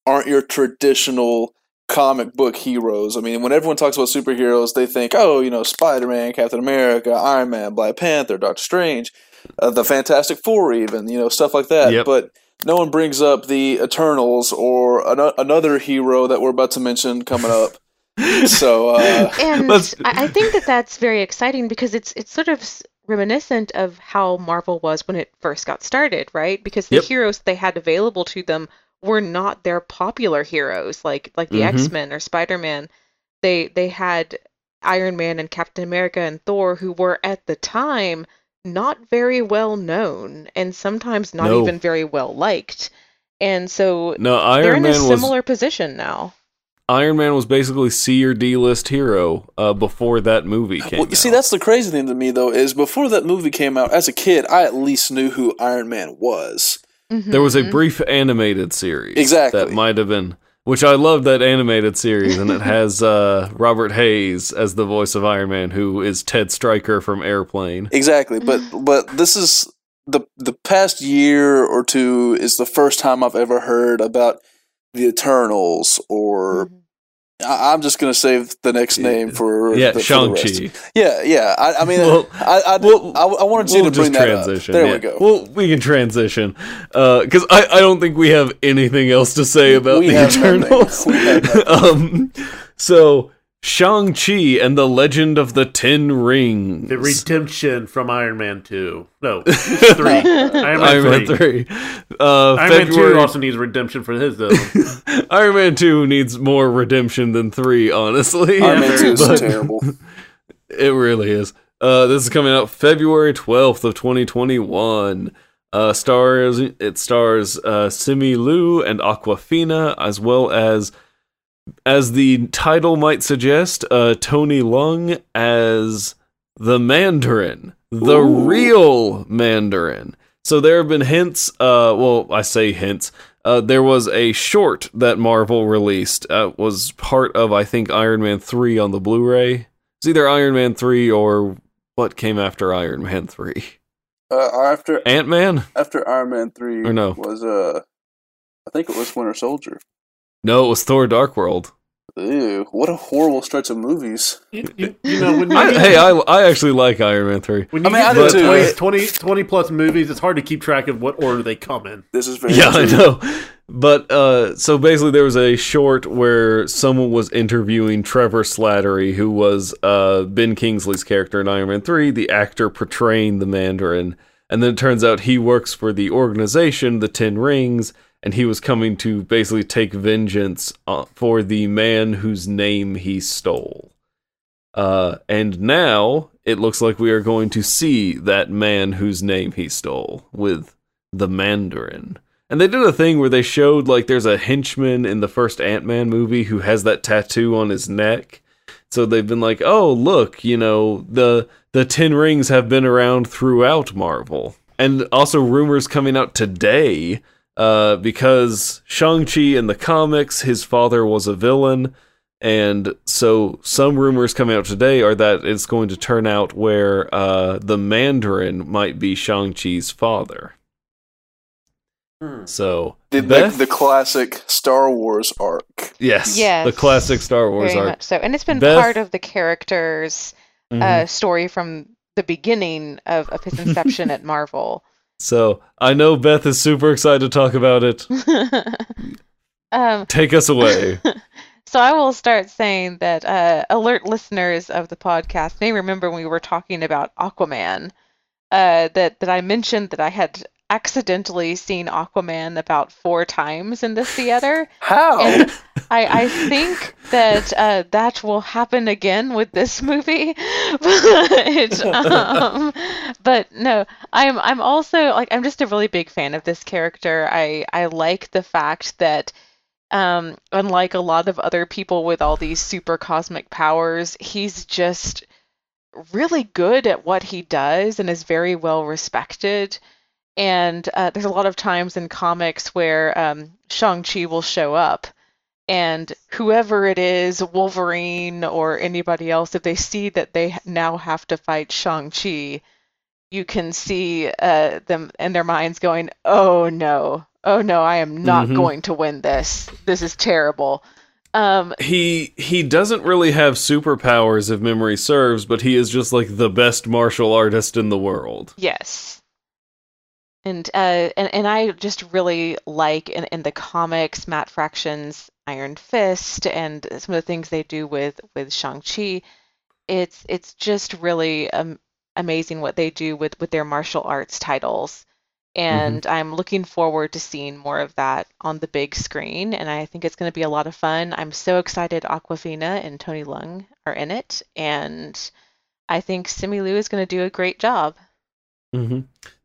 aren't your traditional comic book heroes. I mean, when everyone talks about superheroes, they think, oh, you know, Spider Man, Captain America, Iron Man, Black Panther, Doctor Strange, uh, the Fantastic Four, even you know, stuff like that. Yep. But no one brings up the Eternals or an- another hero that we're about to mention coming up. *laughs* So uh, and Let's- I, I think that that's very exciting because it's it's sort of reminiscent of how Marvel was when it first got started, right? Because the Yep. heroes they had available to them were not their popular heroes, like like the Mhm. X Men or Spider Man. They they had Iron Man and Captain America and Thor, who were at the time not very well known and sometimes not No. even very well liked. And so No, they're Iron in a Man was similar position now. Iron Man was basically C or D list hero uh, before that movie came. Out. Well, you see, that's the crazy thing to me, though, is before that movie came out, as a kid, I at least knew who Iron Man was. There was a Mhm. brief animated series Exactly. that might have been, which I love that animated series, and it *laughs* has uh, Robert Hays as the voice of Iron Man, who is Ted Striker from Airplane. Exactly, but but this is the the past year or two is the first time I've ever heard about the Eternals, or Mhm. I, I'm just gonna save the next name for Yeah, the, Shang rest. Chi. Yeah, yeah. I, I mean, Well, I I, well, I I wanted you We'll to bring that up. transition. There yeah. we go. Well, we can transition because I, I don't think we have anything else to say about We the. Eternals. *laughs* Um, so Shang-Chi and the Legend of the Ten Rings. The redemption from Iron Man 2. No, *laughs* three. Iron Man, Iron Man 3. 3. Uh, Iron Man 2 also needs redemption for his though. *laughs* Iron Man 2 needs more redemption than 3, honestly. Iron Man 2 is *laughs* But- terrible. It really is. Uh, this is coming out February 12th of 2021. Uh, stars it stars uh, Simu Liu and Awkwafina, as well as, as the title might suggest, uh, Tony Leung as the Mandarin, the Ooh. real Mandarin. So there have been hints. Uh, well, I say hints. Uh, there was a short that Marvel released. Uh, was part of I think Iron Man three on the Blu-ray. It's either Iron Man three or what came after Iron Man three. Uh, after Ant Man? after Iron Man three Or no. was uh, I think it was Winter Soldier. No, it was Thor: Dark World. Ew, what a horrible stretch of movies. you, you- you know, when you I, hey, I I actually like Iron Man three. when you I mean, get I do too. 20, 20, 20 plus movies, it's hard to keep track of what order they come in. This is very Yeah, I know. But uh, so basically, there was a short where someone was interviewing Trevor Slattery, who was uh, Ben Kingsley's character in Iron Man 3, the actor portraying the Mandarin. And then it turns out he works for the organization, the Ten Rings, and he was coming to basically take vengeance uh, for the man whose name he stole. Uh, and now it looks like we are going to see that man whose name he stole with the Mandarin. And they did a thing where they showed like there's a henchman in the first Ant Man movie who has that tattoo on his neck. So they've been like, oh look, you know the the Ten Rings have been around throughout Marvel, and also rumors coming out today. Uh, because Shang-Chi in the comics, his father was a villain, and so some rumors coming out today are that it's going to turn out where uh, the Mandarin might be Shang-Chi's father. So The, the, Beth? the classic Star Wars arc. yes, Yes. the classic Star Wars Very arc. much so. And it's been Beth? part of the character's Mhm. uh, story from the beginning of, of his inception at Marvel. So I know Beth is super excited to talk about it. *laughs* um, Take us away. *laughs* so I will start saying that uh, alert listeners of the podcast may remember when we were talking about Aquaman uh, that that I mentioned that I had accidentally seen Aquaman about four times in the theater. How? And I, I think that uh, that will happen again with this movie, *laughs* but *laughs* um, but no, I'm I'm also like I'm just a really big fan of this character. I I like the fact that um, unlike a lot of other people with all these super cosmic powers, he's just really good at what he does and is very well respected. And uh, there's a lot of times in comics where um, Shang-Chi will show up, and whoever it is, Wolverine or anybody else, if they see that they now have to fight Shang-Chi, you can see uh, them in their minds going, oh no, oh no, I am not Mhm. going to win this. This is terrible. Um, he he doesn't really have superpowers if memory serves, but he is just like the best martial artist in the world. Yes. And uh and, and I just really like in, in the comics Matt Fraction's Iron Fist and some of the things they do with with Shang-Chi. It's it's just really um, amazing what they do with with their martial arts titles. And I'm looking forward to seeing more of that on the big screen and I think it's going to be a lot of fun. I'm so excited Awkwafina and Tony Leung are in it and I think Simu Liu is going to do a great job. hmm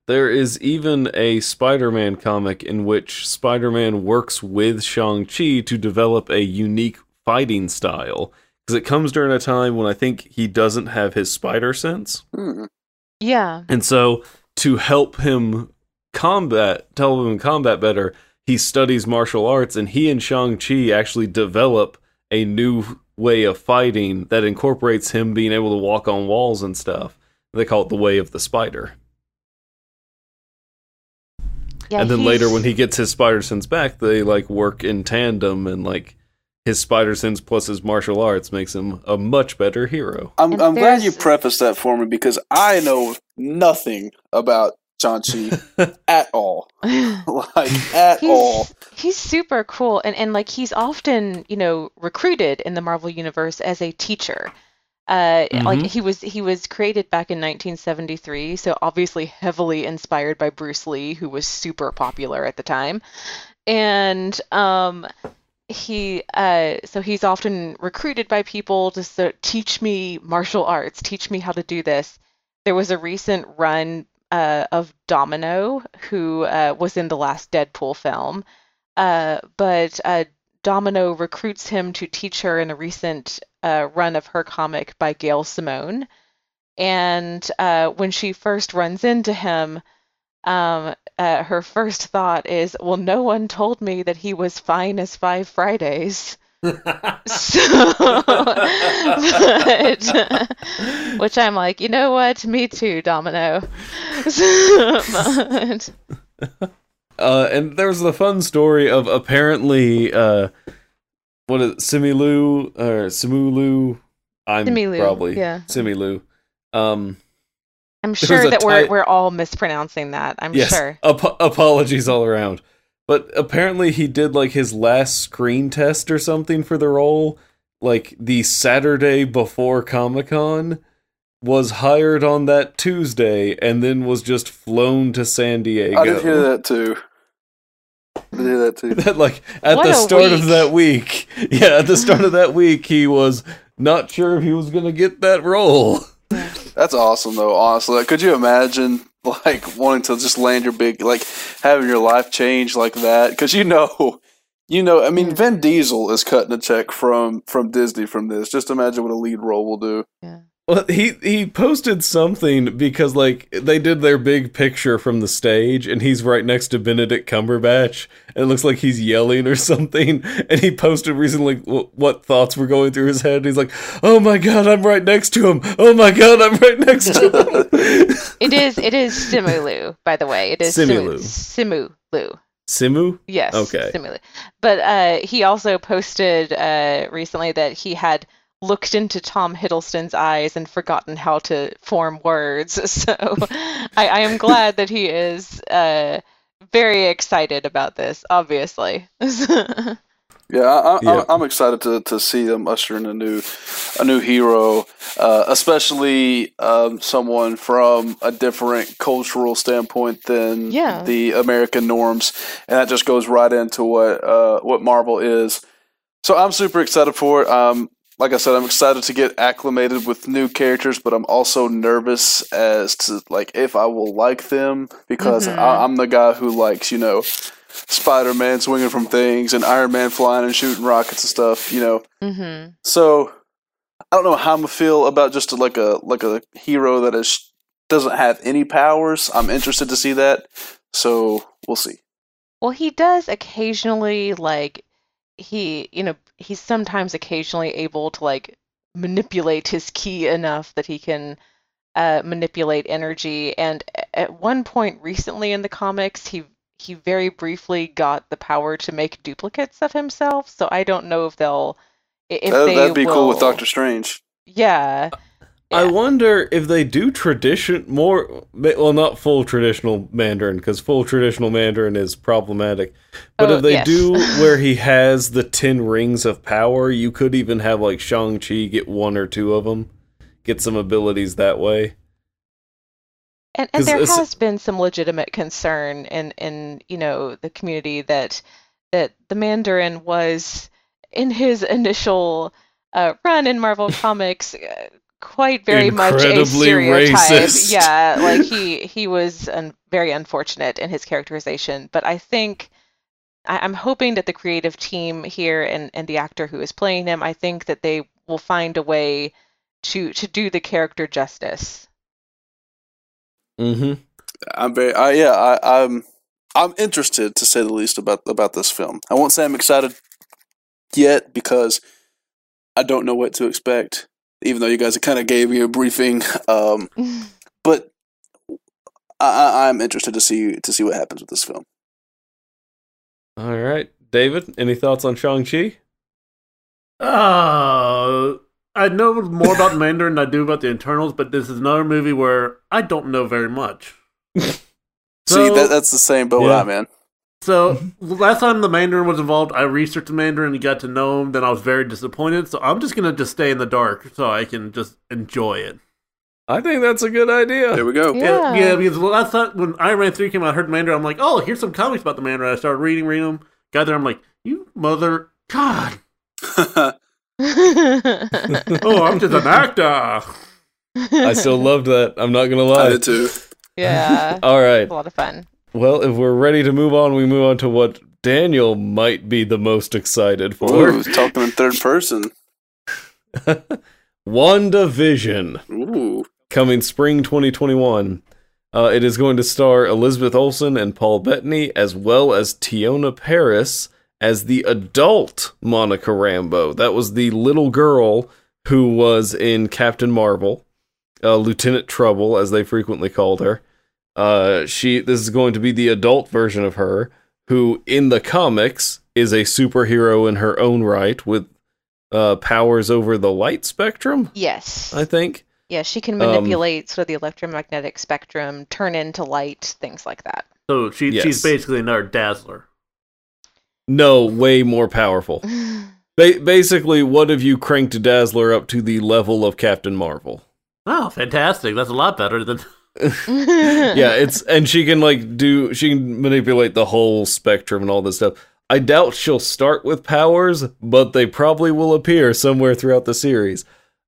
There is even a Spider-Man comic in which Spider-Man works with Shang-Chi to develop a unique fighting style. Because it comes during a time when I think he doesn't have his spider sense. Hmm. Yeah. And so to help him combat, tell him combat better, he studies martial arts and he and Shang-Chi actually develop a new way of fighting that incorporates him being able to walk on walls and stuff. They call it the way of the spider. Yeah, and then later when he gets his spider sense back, they like work in tandem and like his spider sense plus his martial arts makes him a much better hero. I'm, I'm glad you there's- prefaced that for me because I know nothing about Shang Chi *laughs* at all, *laughs* like at all. he's he's super cool and and like he's often you know recruited in the Marvel universe as a teacher. Uh, like Mhm. he was he was created back in 1973, so obviously heavily inspired by Bruce Lee, who was super popular at the time, and um he uh so he's often recruited by people to so, teach me martial arts, teach me how to do this. There was a recent run uh, of Domino, who uh, was in the last Deadpool film, uh, but uh, Domino recruits him to teach her in a recent uh, run of her comic by Gail Simone. And uh, when she first runs into him, um, uh, her first thought is, "Well, no one told me that he was fine as Five Fridays." *laughs* So, but, which I'm like, you know what? Me too, Domino. *laughs* But- *laughs* Uh, and there was the fun story of apparently, uh, what is it, Similu or Simulu? I'm Similu, probably yeah. Similu. Um, I'm sure a that we're tight- we're all mispronouncing that. I'm yes, sure. ap- apologies all around. But apparently, he did like his last screen test or something for the role, like the Saturday before Comic Con. Was hired on that Tuesday and then was just flown to San Diego. I did hear that too. I did hear that too. *laughs* that like at What the a start of that week *laughs* yeah at the start of that week he was not sure if he was gonna get that role *laughs* That's awesome, though. Honestly, like, could you imagine like wanting to just land your big, like having your life change like that? Because you know, you know. I mean, Yeah. Vin Diesel is cutting a check from from Disney from this. Just imagine what a lead role will do. Yeah. Well he he posted something because like they did their big picture from the stage and he's right next to benedict cumberbatch and it looks like he's yelling or *laughs* something and he posted recently what thoughts were going through his head he's like oh my god i'm right next to him oh my god i'm right next to him *laughs* It is it is Simulu, by the way. It is Simulu. Simu. Simulu. simu Yes. Okay. Simulu. But uh, he also posted uh, recently that he had looked into Tom Hiddleston's eyes and forgotten how to form words. *laughs* So I, I am glad that he is uh, very excited about this, obviously. *laughs* Yeah, I, I, Yeah. I'm, I'm excited to, to see them usher in a new a new hero, uh, especially um, someone from a different cultural standpoint than Yeah. the American norms, and that just goes right into what uh, what Marvel is. So I'm super excited for it. Um, like I said, I'm excited to get acclimated with new characters, but I'm also nervous as to like if I will like them because Mhm. I, I'm the guy who likes you know Spider Man swinging from things and Iron Man flying and shooting rockets and stuff. You know, hmm so I don't know how I'm gonna feel about just a, like a like a hero that is doesn't have any powers. I'm interested to see that. So we'll see. Well, he does occasionally like he, you know, he's sometimes occasionally able to like manipulate his key enough that he can uh, manipulate energy. And at one point recently in the comics, he he very briefly got the power to make duplicates of himself. So I don't know if they'll if That, they that'd be cool with Doctor Strange. Yeah. I wonder if they do tradition more. Well, not full traditional Mandarin because full traditional Mandarin is problematic. But Oh, if they yes. do *laughs* where he has the ten rings of power, you could even have like Shang Chi get one or two of them, get some abilities that way. And and there has been some legitimate concern in in you know the community that that the Mandarin was in his *laughs* initial uh, run in Marvel Comics uh, quite very much a stereotype. racist. Yeah, like he he was un- very unfortunate in his characterization, but I think I, I'm hoping that the creative team here and and the actor who is playing him, I think that they will find a way to to do the character justice. Mm-hmm. I'm very, I, yeah, I, I'm, I'm interested to say the least about about this film. I won't say I'm excited yet because I don't know what to expect. Even though you guys kind of gave me a briefing, um, *laughs* but I, I, I'm interested to see to see what happens with this film. All right, David. Any thoughts on Shang Chi? Uh, I know more about Mandarin than I do about the internals, but this is another movie where I don't know very much. So, *laughs* See, that, that's the same boat Yeah. I'm in. So mm-hmm. last time the Mandarin was involved, I researched the Mandarin and got to know him. Then I was very disappointed. So I'm just gonna just stay in the dark so I can just enjoy it. I think that's a good idea. There we go. Yeah, Yeah. yeah. Because last time when Iron Man three came out, I heard Mandarin. I'm like, oh, here's some comics about the Mandarin. I started reading, reading them. Got there, I'm like, you mother God. *laughs* *laughs* Oh, I'm just an actor. I still loved that. I'm not gonna lie. I lie. did too. yeah, *laughs* All right. a lot of fun. Well, if we're ready to move on, we move on to what Daniel might be the most excited for. Ooh, talking in third person. *laughs* WandaVision, Ooh. coming spring 2021. Uh, it is going to star Elizabeth Olsen and Paul Bettany, as well as Teyonah Parris as the adult Monica Rambeau. That was the little girl who was in Captain Marvel, uh, Lieutenant Trouble, as they frequently called her. Uh, she this is going to be the adult version of her, who in the comics is a superhero in her own right with uh, powers over the light spectrum. Yes. I think. Yeah, she can Um, manipulate sort of the electromagnetic spectrum, turn into light, things like that. So she, Yes. she's basically another Dazzler. No, way more powerful. *laughs* Ba- basically, what have you cranked Dazzler up to the level of Captain Marvel? Oh, fantastic! That's a lot better than. *laughs* yeah, it's and she can like do she can manipulate the whole spectrum and all this stuff. I doubt she'll start with powers, but they probably will appear somewhere throughout the series.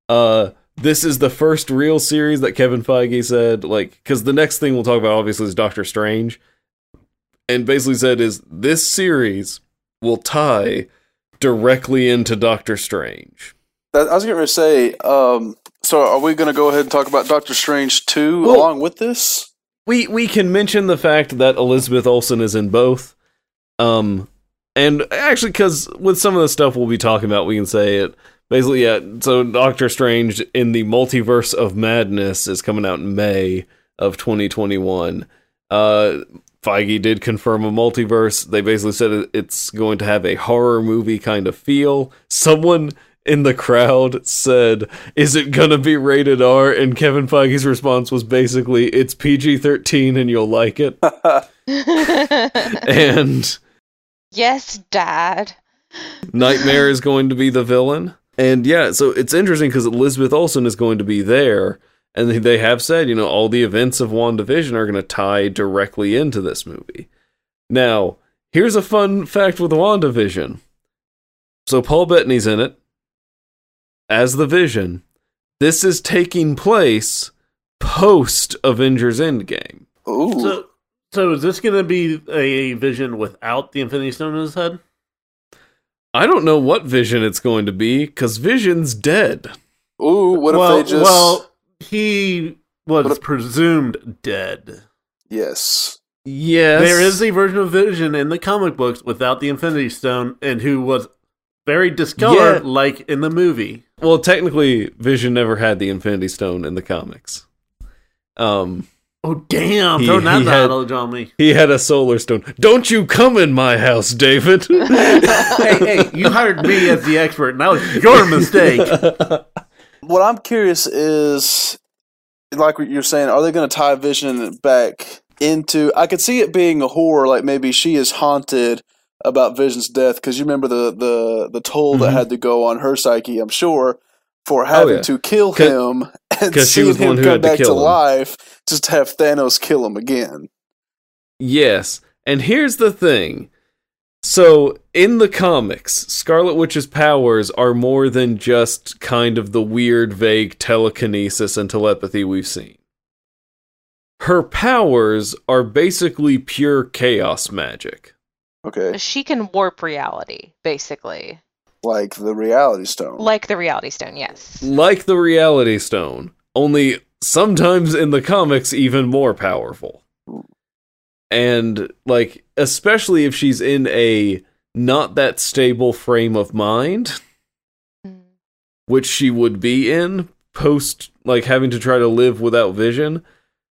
Uh this is the first real series that Kevin Feige said like cuz the next thing we'll talk about obviously is Doctor Strange. And basically said is this series will tie directly into Doctor Strange. That, I was going to say, um, so are we going to go ahead and talk about Doctor Strange 2 Well- along with this? we we can mention the fact that Elizabeth Olsen is in both. Um and actually cuz with some of the stuff we'll be talking about we can say it basically yeah so Doctor Strange in the Multiverse of Madness is coming out in May of 2021. Uh Feige did confirm a multiverse. They basically said it's going to have a horror movie kind of feel. Someone in the crowd said, "Is it gonna be rated R?" And Kevin Feige's response was basically, "It's PG-13 and you'll like it." *laughs* and yes, Dad. Nightmare is going to be the villain. And yeah, so it's interesting because Elizabeth Olsen is going to be there, and they- they have said, you know, all the events of WandaVision are going to tie directly into this movie. Now, here's a fun fact with WandaVision. So Paul Bettany's in it as the Vision. This is taking place post Avengers Endgame. Ooh. So, so is this going to be a Vision without the Infinity Stone in his head? I don't know what Vision it's going to be because Vision's dead. Ooh, what well, if they just. well, he was if- presumed dead. yes. Yes. There is a version of Vision in the comic books without the Infinity Stone, and who was very discolored, Yeah. like in the movie. Well, technically, Vision never had the Infinity Stone in the comics. Um, Oh damn! He- Throw that he had- on me. he had a Solar Stone. Don't you come in my house, David. *laughs* hey, hey! You hired me as the expert, and that was your *laughs* mistake. What I'm curious is, like what you're saying, are they going to tie Vision back into? I could see it being a horror, like maybe she is haunted about Vision's death because you remember the the the toll that Mhm. had to go on her psyche. I'm sure for having yeah. to kill him *laughs* and she seeing him come to back to, him. life, just to have Thanos kill him again. yes. And here's the thing. So, in the comics, Scarlet Witch's powers are more than just kind of the weird, vague telekinesis and telepathy we've seen. Her powers are basically pure chaos magic. Okay, She can warp reality, basically. like the Reality Stone. Like the Reality Stone, yes. like the Reality Stone, only sometimes in the comics even more powerful. And like especially if she's in a not that stable frame of mind, Mm. which she would be in post like having to try to live without vision.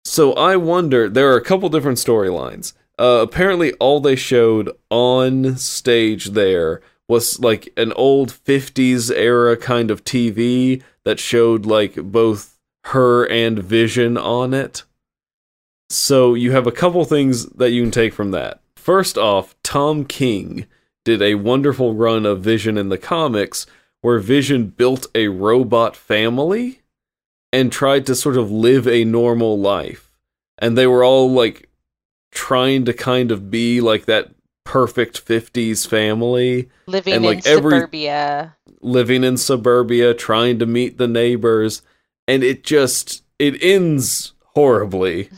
So I wonder there are a couple different storylines. Uh, apparently all they showed on stage there was like an old 50s era kind of TV that showed like both her and Vision on it. So you have a couple things that you can take from that. First off, Tom King did a wonderful run of Vision in the comics where Vision built a robot family and tried to sort of live a normal life. And they were all like trying to kind of be like that perfect 50s family Living And, in every- suburbia. living in suburbia, trying to meet the neighbors, and it just it ends horribly.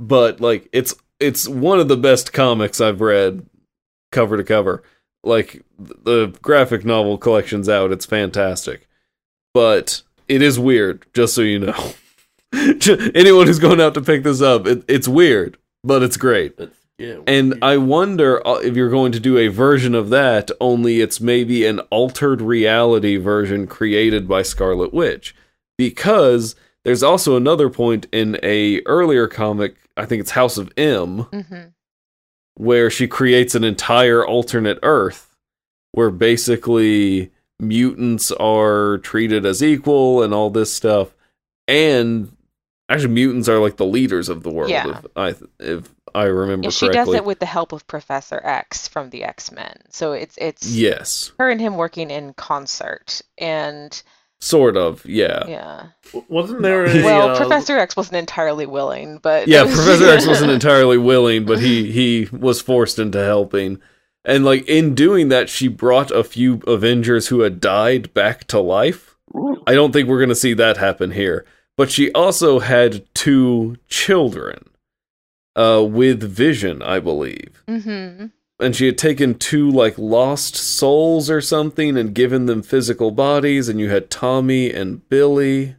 But like it's it's one of the best comics I've read cover to cover. Like the graphic novel collection's out, it's fantastic. But it is weird, just so you know. *laughs* Anyone who's going out to pick this up, it, it's weird, but it's great. That's, yeah. And I wonder uh, if you're going to do a version of that, only it's maybe an altered reality version created by Scarlet Witch. Because there's also another point in a earlier comic, I think it's House of M, hmm where she creates an entire alternate Earth where basically mutants are treated as equal and all this stuff. And actually mutants are like the leaders of the world Yeah. if I if I remember Yeah, she correctly. does it with the help of Professor X from the X Men. So it's it's Yes, her and him working in concert. And sort of. Yeah, yeah. yeah, Wasn't there a well, uh, Professor X wasn't entirely willing, but yeah *laughs* Professor X wasn't *laughs* entirely willing, but he he was forced into helping. And like in doing that, she brought a few Avengers who had died back to life. I don't think we're going to see that happen here. But she also had two children uh, with Vision, I believe. hmm and she had taken two like lost souls or something and given them physical bodies and you had Tommy and Billy.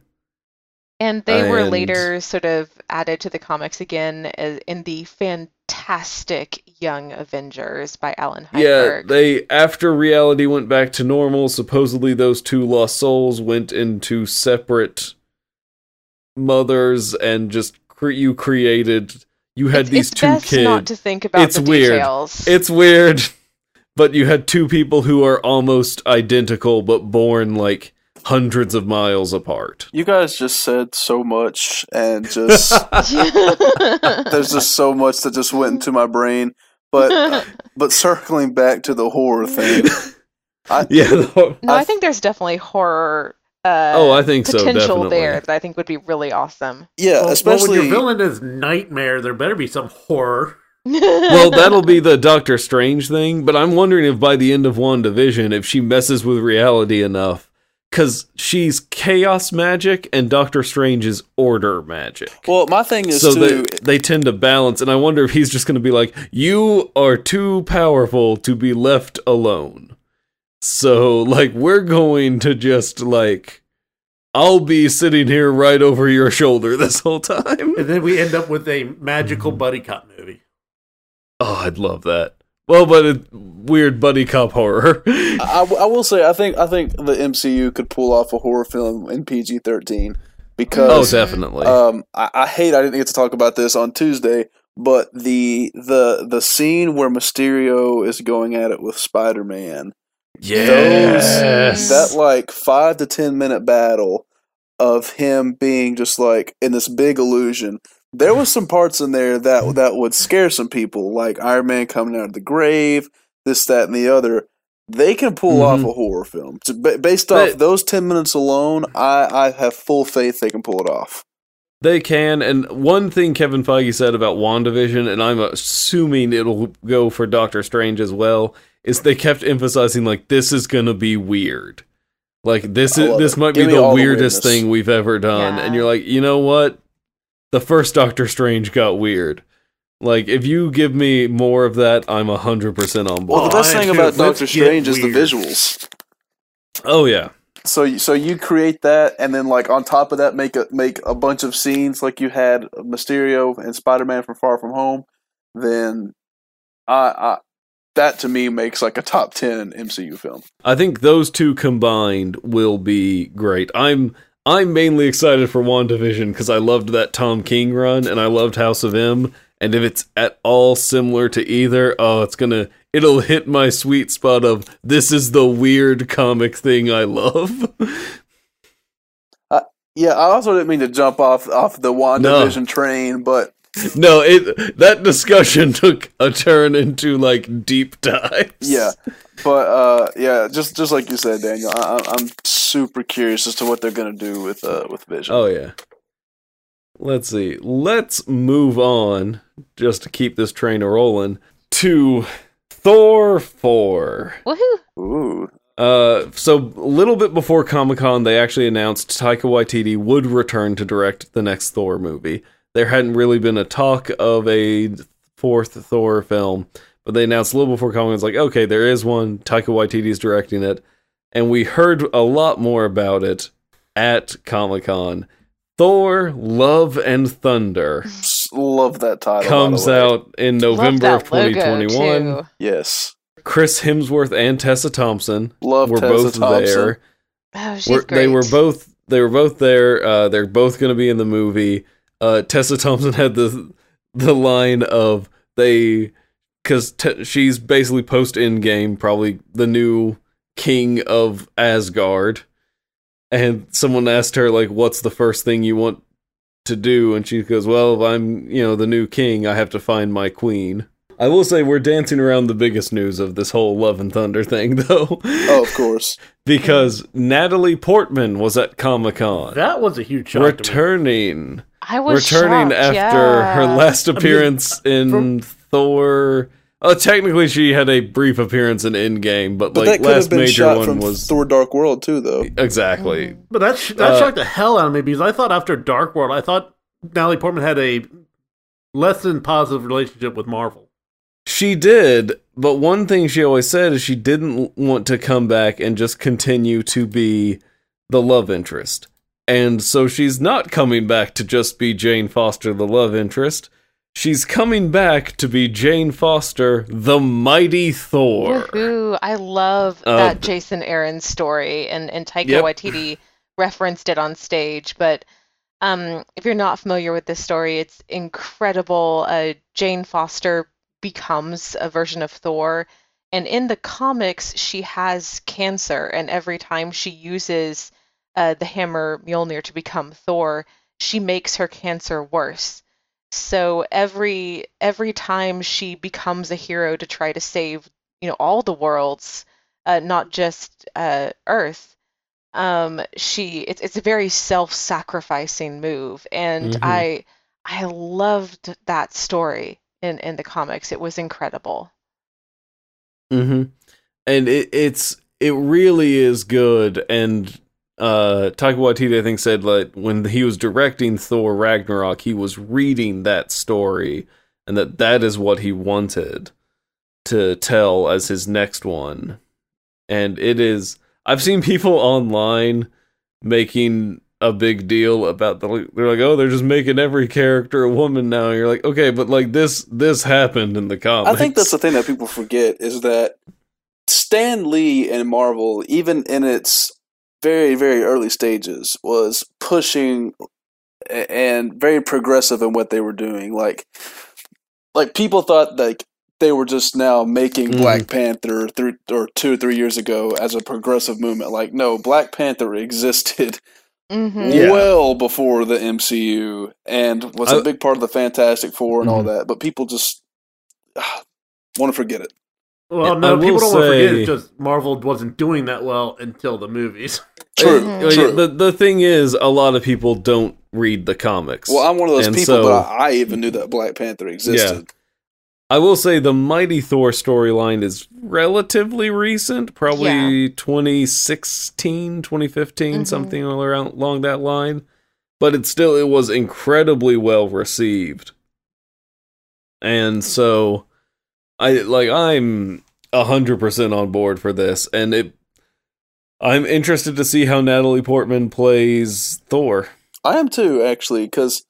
And they were later sort of added to the comics again in the fantastic Young Avengers by Allan Yeah, they after reality went back to normal, supposedly those two lost souls went into separate mothers and just cre- you created you had it's, these it's two best kids. not to think about It's the weird. details. It's weird, *laughs* but you had two people who are almost identical but born like hundreds of miles apart. You guys just said so much, and just *laughs* *laughs* there's just so much that just went into my brain. But but circling back to the horror thing, I, yeah. no, I I- think there's definitely horror uh, Oh, I think so, potential definitely. there that I think would be really awesome. yeah, well, well, especially when your villain is nightmare, there better be some horror. *laughs* well, that'll be the Doctor Strange thing, but I'm wondering if by the end of WandaVision, if she messes with reality enough, because she's chaos magic and Doctor Strange is order magic. well, my thing is so too. they, they tend to balance, and I wonder if he's just going to be like, You are too powerful to be left alone. So, like, we're going to just, like, I'll be sitting here right over your shoulder this whole time. And then we end up with a magical buddy cop movie. Oh, I'd love that. Well, but it, weird buddy cop horror. *laughs* I, I will say, I think I think the MCU could pull off a horror film in PG thirteen because oh, definitely. Um, I, I hate I didn't get to talk about this on Tuesday, but the the the scene where Mysterio is going at it with Spider Man, yes. that like five to ten minute battle of him being just like in this big illusion. There was some parts in there that that would scare some people, like Iron Man coming out of the grave, this, that, and the other. They can pull off Mhm. a horror film So based But- off those ten minutes alone. I I have full faith they can pull it off. They can, and one thing Kevin Feige said about WandaVision, and I'm assuming it'll go for Doctor Strange as well, is they kept emphasizing like this is gonna be weird. Like this is this it. might Give be the all the weirdest thing we've ever done. Yeah. And you're like, you know what? The first Doctor Strange got weird. Like if you give me more of that, I'm hundred percent on board. Well, the best oh, I thing too. about Let's Doctor Strange is the visuals. oh yeah. So, you- so you create that, and then like on top of that, make a make a bunch of scenes like you had Mysterio and Spider Man from Far From Home. Then, I, I that to me makes like a top ten MCU film. I think those two combined will be great. I'm I'm mainly excited for WandaVision because I loved that Tom King run and I loved House of M. And if it's at all similar to either, oh, it's gonna it'll hit my sweet spot of this is the weird comic thing I love. *laughs* Uh, yeah, I also didn't mean to jump off off the WandaVision train, but no, it that discussion *laughs* took a turn into like deep dives. Yeah, but uh, yeah, just just like you said, Daniel, I, I- I'm super curious as to what they're gonna do with uh with Vision. Oh yeah. Let's see. Let's move on just to keep this train a rolling to Thor 4. Woohoo! Ooh, Uh, so a little bit before Comic Con, they actually announced Taika Waititi would return to direct the next Thor movie. There hadn't really been a talk of a fourth Thor film, but they announced a little before Comic Con. It's like, okay, there is one. Taika Waititi is directing it, and we heard a lot more about it at Comic Con. Thor: Love and Thunder *laughs* love that title. comes out in November of 2021. too. Yes, Chris Hemsworth and Tessa Thompson love were Tessa both Thompson. there. Oh, she's Were- great. they were both they were both there. Uh, they're both going to be in the movie. Uh, Tessa Thompson had the the line of they because te- she's basically post end game, probably the new king of Asgard. And someone asked her like, "What's the first thing you want to do?" And she goes, "Well, if I'm you know the new king, I have to find my queen." I will say we're dancing around the biggest news of this whole Love and Thunder thing, *laughs* though. Oh, of course. *laughs* because Natalie Portman was at Comic Con, That was a huge shock. to me. returning, I was returning shocked, after yeah. her last appearance in from- Thor. Oh, technically, she had a brief appearance in Endgame, but, But like that could last have been major shot one from was Thor: Dark World too, though. exactly. Mhm. But that sh- that Uh, shocked the hell out of me because I thought after Dark World, I thought Natalie Portman had a less than positive relationship with Marvel. She did, but one thing she always said is she didn't want to come back and just continue to be the love interest. And so she's not coming back to just be Jane Foster, the love interest. She's coming back to be Jane Foster, the mighty Thor. Woohoo! I love Uh, that Jason Aaron story, and and Taika Yep. Waititi *laughs* referenced it on stage. But um, if you're not familiar with this story, it's incredible. Uh, Jane Foster becomes a version of Thor, and in the comics, she has cancer, and every time she uses uh, the hammer Mjolnir to become Thor, she makes her cancer worse. So every every time she becomes a hero to try to save, you know, all the worlds, uh, not just uh, Earth, um, she it's it's a very self-sacrificing move, and Mhm. I I loved that story in in the comics. It was incredible. Mm-hmm. And it, it's it really is good. And uh, Taika Waititi, I think, said like when he was directing Thor Ragnarok, he was reading that story, and that that is what he wanted to tell as his next one. And it is. I've seen people *laughs* online making a big deal about the. They're like, oh, they're just making every character a woman now. And you're like, okay, but like this, this happened in the comics. I think that's the thing that people forget is that Stan Lee and Marvel, even in its very, very early stages, was pushing and very progressive in what they were doing. Like, like people thought like they were just now making Mm. Black Panther three or two or three years ago as a progressive movement. Like, no, Black Panther existed hmm Yeah. well before the MCU and was I- a big part of the Fantastic Four and all Mhm. that. But people just *sighs* want to forget it. Well, no, people don't want to forget it's just Marvel wasn't doing that well until the movies. *laughs* True, true. The the thing is, a lot of people don't read the comics. well, I'm one of those And people so- that I, I even knew that Black Panther existed. I will say the Mighty Thor storyline is relatively recent, probably 2016, 2015, Mhm. something around along that line. But it still it was incredibly well received. And so I like I'm a hundred percent on board for this, and it I'm interested to see how Natalie Portman plays Thor. I am too, actually, because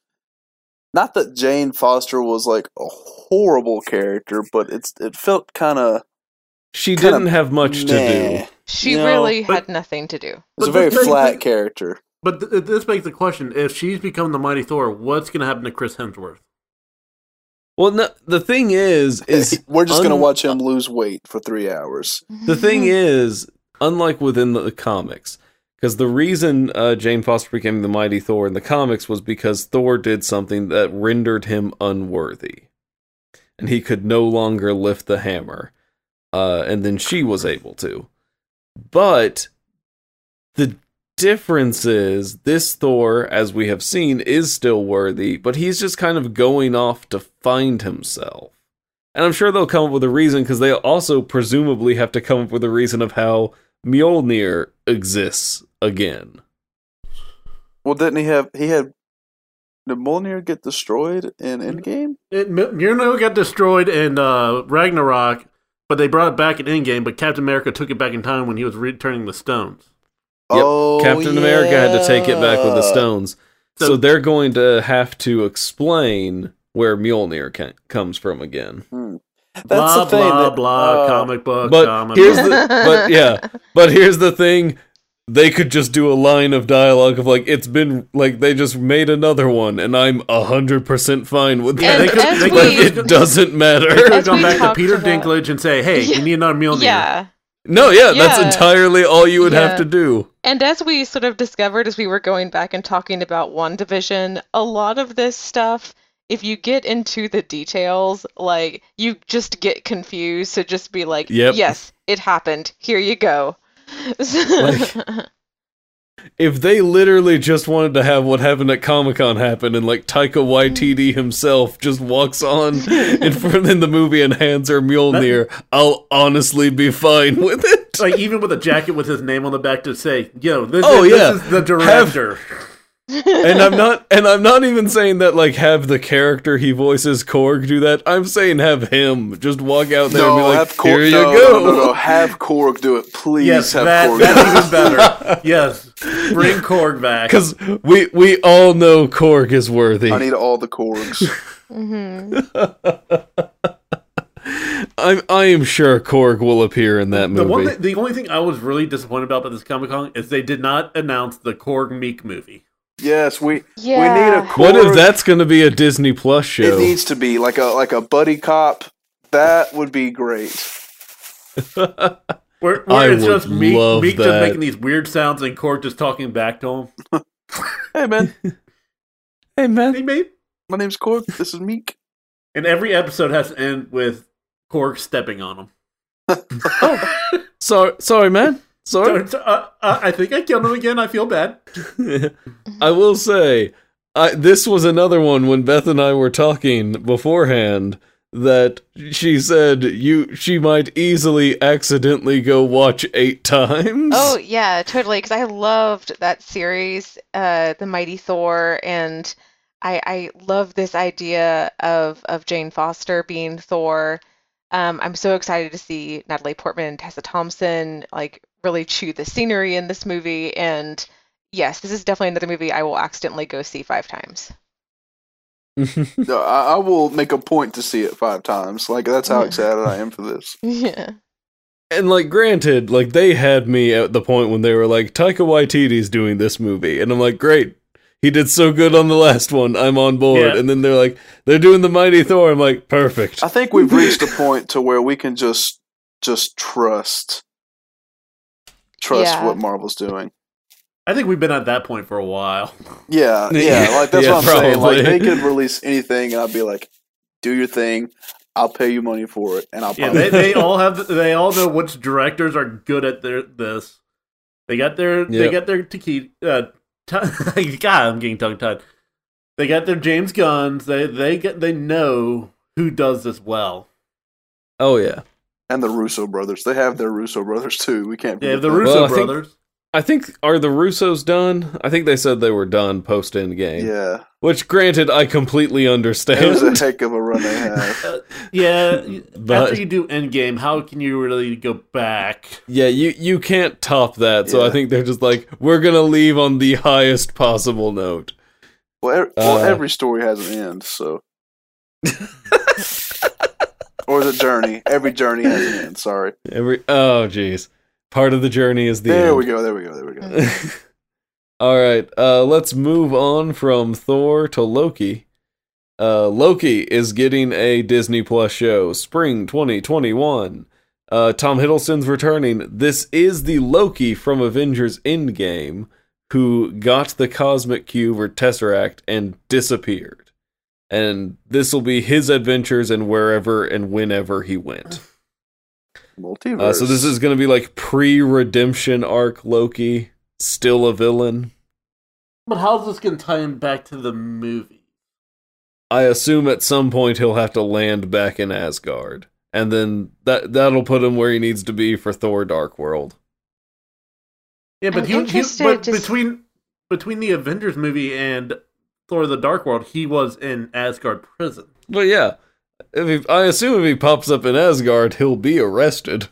not that Jane Foster was like a horrible character, but it's it felt kind of She Kinda didn't have much to do. She No, really but- had nothing to do. It's a very this makes flat it- character. But th- this begs the question: If she's become the mighty Thor, what's going to happen to Chris Hemsworth? Well, no, the thing is, is We're just gonna watch him lose weight for three hours. the thing Mm-hmm. is, unlike within the comics, Because the reason uh, Jane Foster became the mighty Thor in the comics was because Thor did something that rendered him unworthy. And he could no longer lift the hammer. Uh, and then she was able to. But the difference is this Thor, as we have seen, is still worthy, but he's just kind of going off to find himself. And I'm sure they'll come up with a reason because they also presumably have to come up with a reason of how Mjolnir exists again. Well, didn't he have he had did Mjolnir get destroyed in Endgame? It, M- Mjolnir got destroyed in uh, Ragnarok, but they brought it back in Endgame. But Captain America took it back in time when he was returning the stones. Yep. Oh, Captain America had to take it back with the stones. So, So- they're going to have to explain where Mjolnir ca- comes from again. Hmm. That's blah the thing. blah that- blah. uh, comic book. But comic here's book. the *laughs* but yeah, but here's the thing. They could just do a line of dialogue of like it's been like they just made another one and I'm a hundred percent fine with Yeah, that. they could- as *laughs* they we- like it doesn't They could matter. have gone back to Peter about- Dinklage and say, "Hey, *laughs* Yeah. you need another Mjolnir." Yeah. No, yeah, that's entirely all you would have to do. And as we sort of discovered as we were going back and talking about WandaVision, a lot of this stuff, if you get into the details, like you just get confused. So just be like, Yep. yes, it happened. Here you go. *laughs* If they literally just wanted to have what happened at Comic Con happen and like Taika Waititi himself just walks on *laughs* in front in the movie and hands her Mjolnir, I'll honestly be fine with it. like even with a jacket with his name on the back to say, "Yo, this, Oh, this yeah. is the director." And I'm not *laughs* and I'm not even saying that like have the character he voices Korg do that. I'm saying have him just walk out there No, and be like, have Korg. here you no, go. No, no, no, have Korg do it, please. yes, have that, Korg. that's even better. *laughs* yes, bring Korg back. *laughs* Because we we all know Korg is worthy. I need all the Korgs. I'm I am sure Korg will appear in that The movie. one, thing, the only thing I was really disappointed about about this Comic Con is they did not announce the Korg Meek movie. Yes, we we need a Korg. what if that's going to be a Disney Plus show? It needs to be like a like a buddy cop. That would be great. Where, where *laughs* I it's would just Meek, love Meek just making these weird sounds and Korg just talking back to him. *laughs* *laughs* Hey man, hey man, Hey, man, mate. my name's Korg. This is Meek. And every episode has to end with Korg stepping on him. oh, sorry, sorry, man, sorry. So, so, uh, uh, I think I killed him again. I feel bad. *laughs* I will say, I, this was another one when Beth and I were talking beforehand that she said you she might easily accidentally go watch eight times. Oh yeah, totally. Because I loved that series, uh, The Mighty Thor, and I I love this idea of of Jane Foster being Thor. Um, I'm so excited to see Natalie Portman and Tessa Thompson like really chew the scenery in this movie. And yes, this is definitely another movie I will accidentally go see five times. *laughs* No, I, I will make a point to see it five times. Like that's how excited I am for *laughs* this. Yeah. And like, granted, like they had me at the point when they were like, Taika Waititi's doing this movie, and I'm like, great, he did so good on the last one, I'm on board. Yeah. And then they're like, they're doing the Mighty Thor, I'm like, perfect. I think we've reached a point to where we can just just trust trust Yeah. what Marvel's doing. I think we've been at that point for a while. Yeah, *laughs* yeah, Yeah, like that's yeah, what I'm *laughs* saying. Like they could release anything, and I'd be like, "Do your thing. I'll pay you money for it, and I'll." Yeah, probably they, they *laughs* all have they all know which directors are good at their this. They got their they got their tequila. Uh, t- God, I'm getting tongue tied. They got their James Gunns. They they get they know who does this well. Oh, yeah. And the Russo brothers. They have their Russo brothers too. We can't. Yeah, the that. Russo Well, I think- brothers. I think, are the Russos done? I think they said they were done post Endgame. Yeah, Which, granted, I completely understand. it understand. was a *laughs* heck of a run they had. *laughs* Uh, yeah, But- after you do Endgame, how can you really go back? Yeah, you you can't top that. So I think they're just like, we're gonna leave on the highest possible note. Well, er- well, Uh, every story has an end, so. *laughs* or the journey. Every journey has an end. Sorry. Every oh jeez, part of the journey is the there end. we go. There we go. There we go. *laughs* All right, uh, let's move on from Thor to Loki. Uh, Loki is getting a Disney Plus show, spring 2021. Uh, Tom Hiddleston's returning. This is the Loki from Avengers Endgame who got the Cosmic Cube or Tesseract and disappeared. And this will be his adventures and wherever and whenever he went. Multiverse. Uh, so this is going to be like pre-redemption arc Loki, still a villain. But how's this going to tie him back to the movie? I assume at some point he'll have to land back in Asgard, and then that that'll put him where he needs to be for Thor: Dark World. Yeah, but I'm he, he but to s- between between the Avengers movie and Thor: The Dark World, he was in Asgard prison. But yeah, if he, I assume if he pops up in Asgard, he'll be arrested.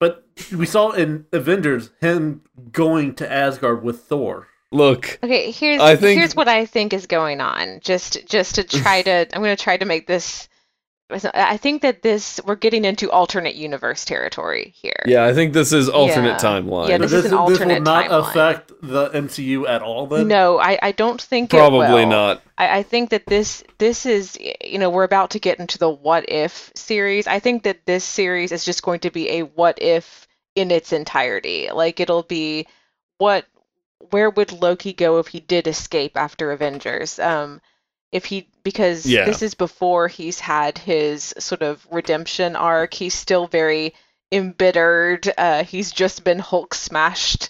But we saw in Avengers him going to Asgard with Thor. Look, Okay, here's I think- here's what I think is going on. Just just to try *laughs* to I'm going to try to make this I think that this we're getting into alternate universe territory here. yeah, I think this is alternate Yeah. timeline. Yeah, But this is an alternate This will not timeline. affect the MCU at all. Then No, I, I don't think it Probably will. not. I, I think that this this is you know we're about to get into the what if series. I think that this series is just going to be a what if in its entirety. Like it'll be what where would Loki go if he did escape after Avengers? Um, if he because Yeah. this is before he's had his sort of redemption arc. He's still very embittered. Uh, he's just been Hulk smashed.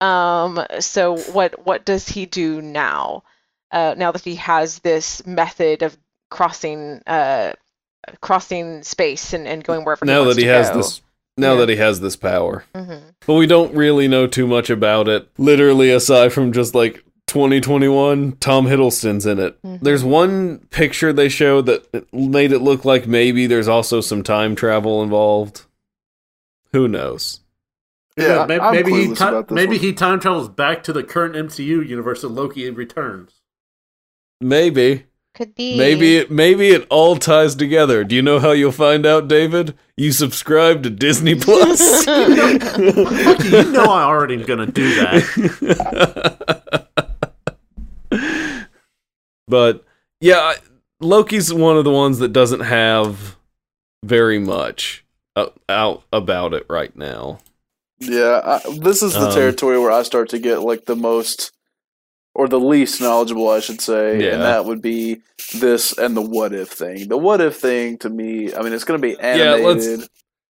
Um, so what what does he do now? uh, now that he has this method of crossing uh, crossing space and, and going wherever he Now wants that he to has go. this, now Yeah. that he has this power, Mhm. but we don't really know too much about it. Literally, aside from just like 2021, Tom Hiddleston's in it. Mhm. There's one picture they showed that made it look like maybe there's also some time travel involved. Who knows? Yeah, maybe, I'm maybe he clueless ti- about this maybe one. he time travels back to the current MCU universe and Loki returns. Maybe. could be Maybe it maybe it all ties together. Do you know how you'll find out, David? You subscribe to Disney *laughs* Plus. Look, you know I already am gonna do that. *laughs* but yeah, I- Loki's one of the ones that doesn't have very much uh, out about it right now. Yeah, I, this is the Um, territory where I start to get like the most, or the least knowledgeable, I should say, Yeah. and that would be this and the what if thing. The what if thing to me, I mean, it's going to be animated. let's-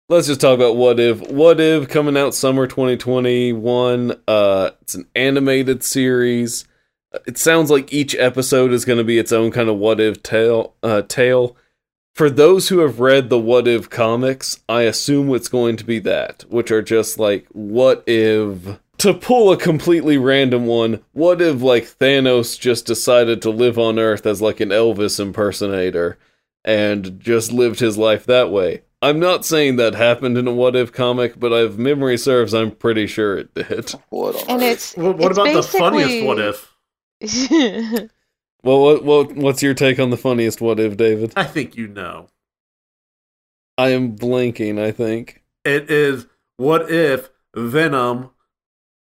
Let's just talk about what if. What if coming out summer 2021. Uh, it's an animated series. It sounds like each episode is going to be its own kind of what if tale. Uh, tale. For those who have read the what if comics, I assume it's going to be that, which are just like what if. To pull a completely random one, what if like Thanos just decided to live on Earth as like an Elvis impersonator and just lived his life that way? I'm not saying that happened in a what if comic, but if memory serves, I'm pretty sure it did. What and it's What, what it's about the funniest what if? *laughs* Well, what, what what's your take on the funniest what if, David? I think you know. I am blanking. I think. It is what if Venom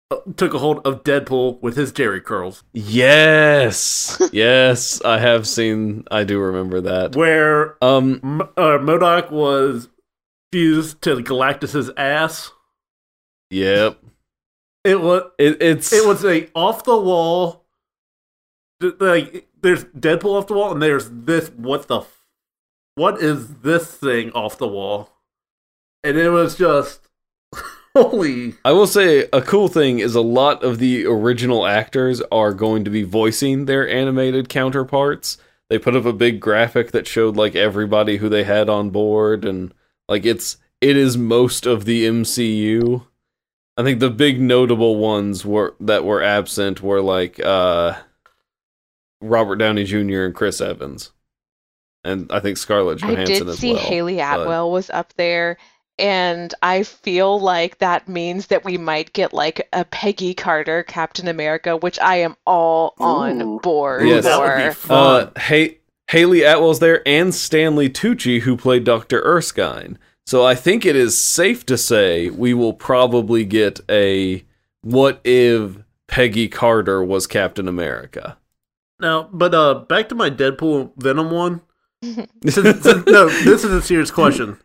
uh, took a hold of Deadpool with his Jheri curls, Yes, *laughs* yes, I have seen. I do remember that. where Um, M- uh, MODOK was fused to Galactus's ass. yep. It was It, it's it was a off the wall. Like there's Deadpool off the wall, and there's this. What the? f- What is this thing off the wall? And it was just *laughs* holy. I will say a cool thing is a lot of the original actors are going to be voicing their animated counterparts. They put up a big graphic that showed like everybody who they had on board and like it's it is most of the MCU. I think the big notable ones were that were absent were like uh Robert Downey Jr. and Chris Evans. And I think Scarlett Johansson. I Johansson did as see well. Hayley but- Atwell was up there, and I feel like that means that we might get like a Peggy Carter Captain America, which I am all on board Yes. that would be for. fun. Uh, hey, Hayley Atwell's there and Stanley Tucci, who played Dr. Erskine. So I think it is safe to say we will probably get a what if Peggy Carter was Captain America. Now, but uh, back to my Deadpool Venom one. *laughs* Since- since- no, this is a serious question.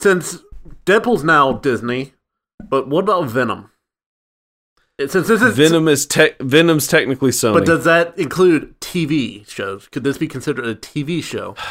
since Deadpool's now Disney, but what about Venom? Since this is Venom is te- Venom's technically Sony. but does that include TV shows? Could this be considered a TV show? *sighs*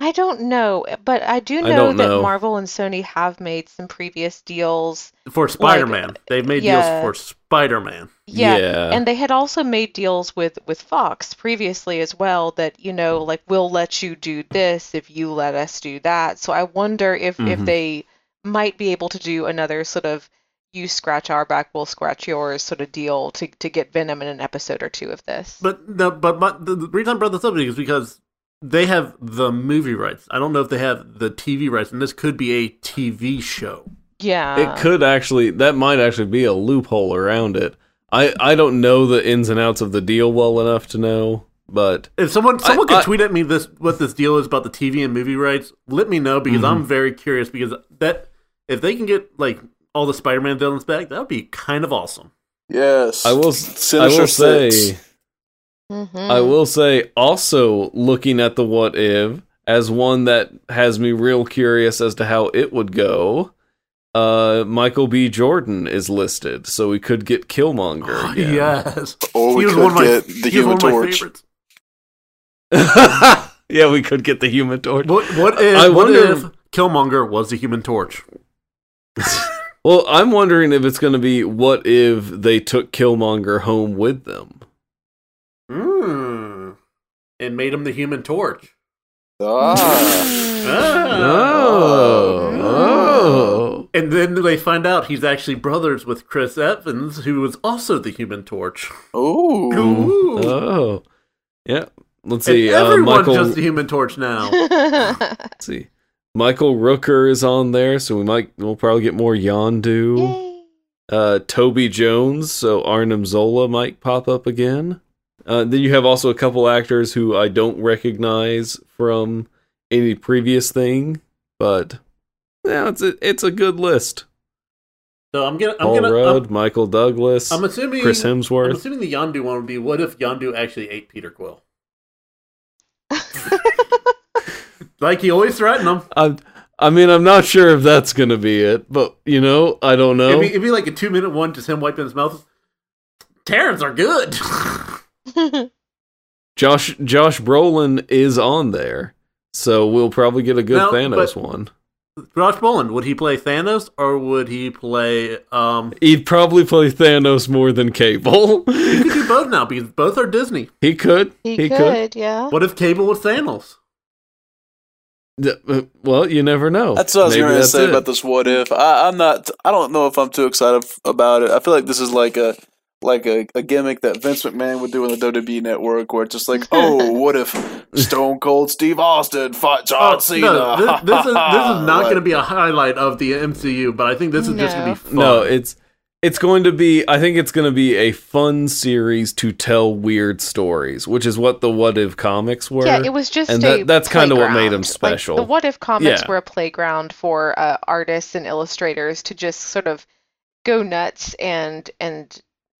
I don't know, but I do know don't that know. Marvel and Sony have made some previous deals. For Spider Man, they've made yeah. deals for Spider Man. Yeah, Yeah. and they had also made deals with with Fox previously as well that, you know, like we'll let you do this if you let us do that. So I wonder if if Mhm. they might be able to do another sort of you scratch our back, we'll scratch yours sort of deal to to get Venom in an episode or two of this. But the but my, the, the reason I brought this up is because they have the movie rights. I don't know if they have the TV rights, and this could be a TV show. Yeah. it could actually that might actually be a loophole around it. I I don't know the ins and outs of the deal well enough to know, but If someone someone I- could I- tweet at me this what this deal is about the TV and movie rights, let me know because I'm very curious because that if they can get like all the Spider-Man villains back, that would be kind of awesome. Yes. I will Sinister I will say Six. Mhm. I will say also looking at the what if as one that has me real curious as to how it would go. Uh, Michael B. Jordan is listed, so we could get Killmonger. Again. Yes. Or we He could my- get the Human one of my Torch. *laughs* yeah, we could get the Human Torch. What what if I what wonder- if Killmonger was the Human Torch? *laughs* Well, I'm wondering if it's going to be what if they took Killmonger home with them. Mm. And made him the Human Torch. Ah. Oh, oh. And then they find out he's actually brothers with Chris Evans, who was also the Human Torch. Ooh. Ooh. Oh, yeah. Let's and see. Uh, everyone's Michael. just the Human Torch now. *laughs* Let's see. Michael Rooker is on there, so we might. We'll probably get more Yondu. Yay. Uh, Toby Jones, so Arnim Zola might pop up again. Uh, then you have also a couple actors who I don't recognize from any previous thing, but yeah, it's a it's a good list. So I'm gonna, I'm Paul gonna, Rudd, I'm, Michael Douglas, I'm assuming, Chris Hemsworth. I'm assuming the Yondu one would be, what if Yondu actually ate Peter Quill? *laughs* Like he always threatened him. I, I mean, I'm not sure if that's gonna be it, but you know, I don't know. It'd, be, it'd be like a two minute one, just him wiping his mouth. Terrans are good. *laughs* Josh Josh Brolin is on there, so we'll probably get a good No, Thanos but- one. Josh Brolin, would he play Thanos or would he play? um He'd probably play Thanos more than Cable. *laughs* He could do both now because both are Disney. he could. he, could, yeah. What if Cable was Thanos? Uh, Well, you never know. That's what I was going to say it. about this. What if? I, I'm not. I don't know if I'm too excited about it. I feel like this is like a like a, a gimmick that Vince McMahon would do in the WWE Network, where it's just like, *laughs* oh, what if Stone Cold Steve Austin fought John Oh, Cena? no, this, this is this is not *laughs* Like, going to be a highlight of the MCU, but I think this is just going to be fun. No, it's it's going to be. I think it's going to be a fun series to tell weird stories, which is what the What If comics were. Yeah, it was just and a that- that's kinda what made them special. Like, the What If comics Yeah. were a playground for uh, artists and illustrators to just sort of go nuts and and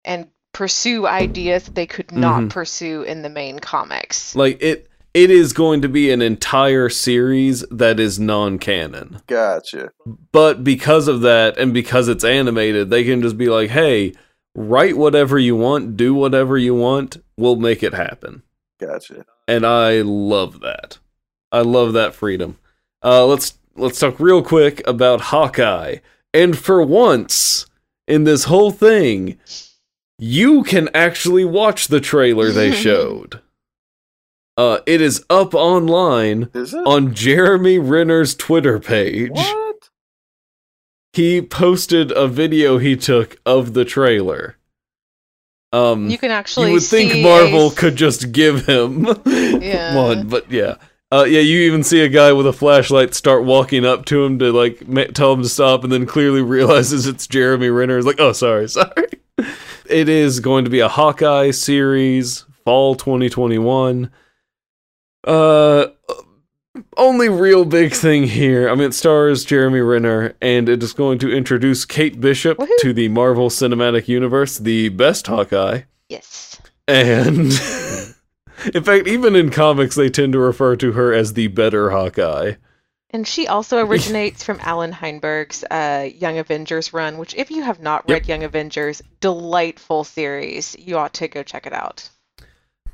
and pursue ideas that they could not Mhm. pursue in the main comics. like it. It is going to be an entire series that is non-canon. Gotcha. But because of that, and because it's animated, they can just be like, "Hey, write whatever you want, do whatever you want. We'll make it happen." Gotcha. and I love that. I love that freedom. Uh, let's let's talk real quick about Hawkeye. And for once in this whole thing, you can actually watch the trailer they *laughs* showed. Uh, it is up online Is it? on Jeremy Renner's Twitter page. what? He posted a video he took of the trailer. Um, You can actually you would think Marvel a- could just give him *laughs* Yeah. one, but yeah. Uh, yeah, you even see a guy with a flashlight start walking up to him to like ma- tell him to stop, and then clearly *laughs* realizes it's Jeremy Renner. Is like, oh, sorry, sorry. It is going to be a Hawkeye series, fall 2021. Uh, only real big thing here. I mean, it stars Jeremy Renner, and it is going to introduce Kate Bishop Woohoo. to the Marvel Cinematic Universe, the best Hawkeye. Yes. And *laughs* in fact, even in comics, they tend to refer to her as the better Hawkeye. And she also *laughs* originates from Allan Heinberg's uh, Young Avengers run, which, if you have not read Young Avengers, delightful series. You ought to go check it out.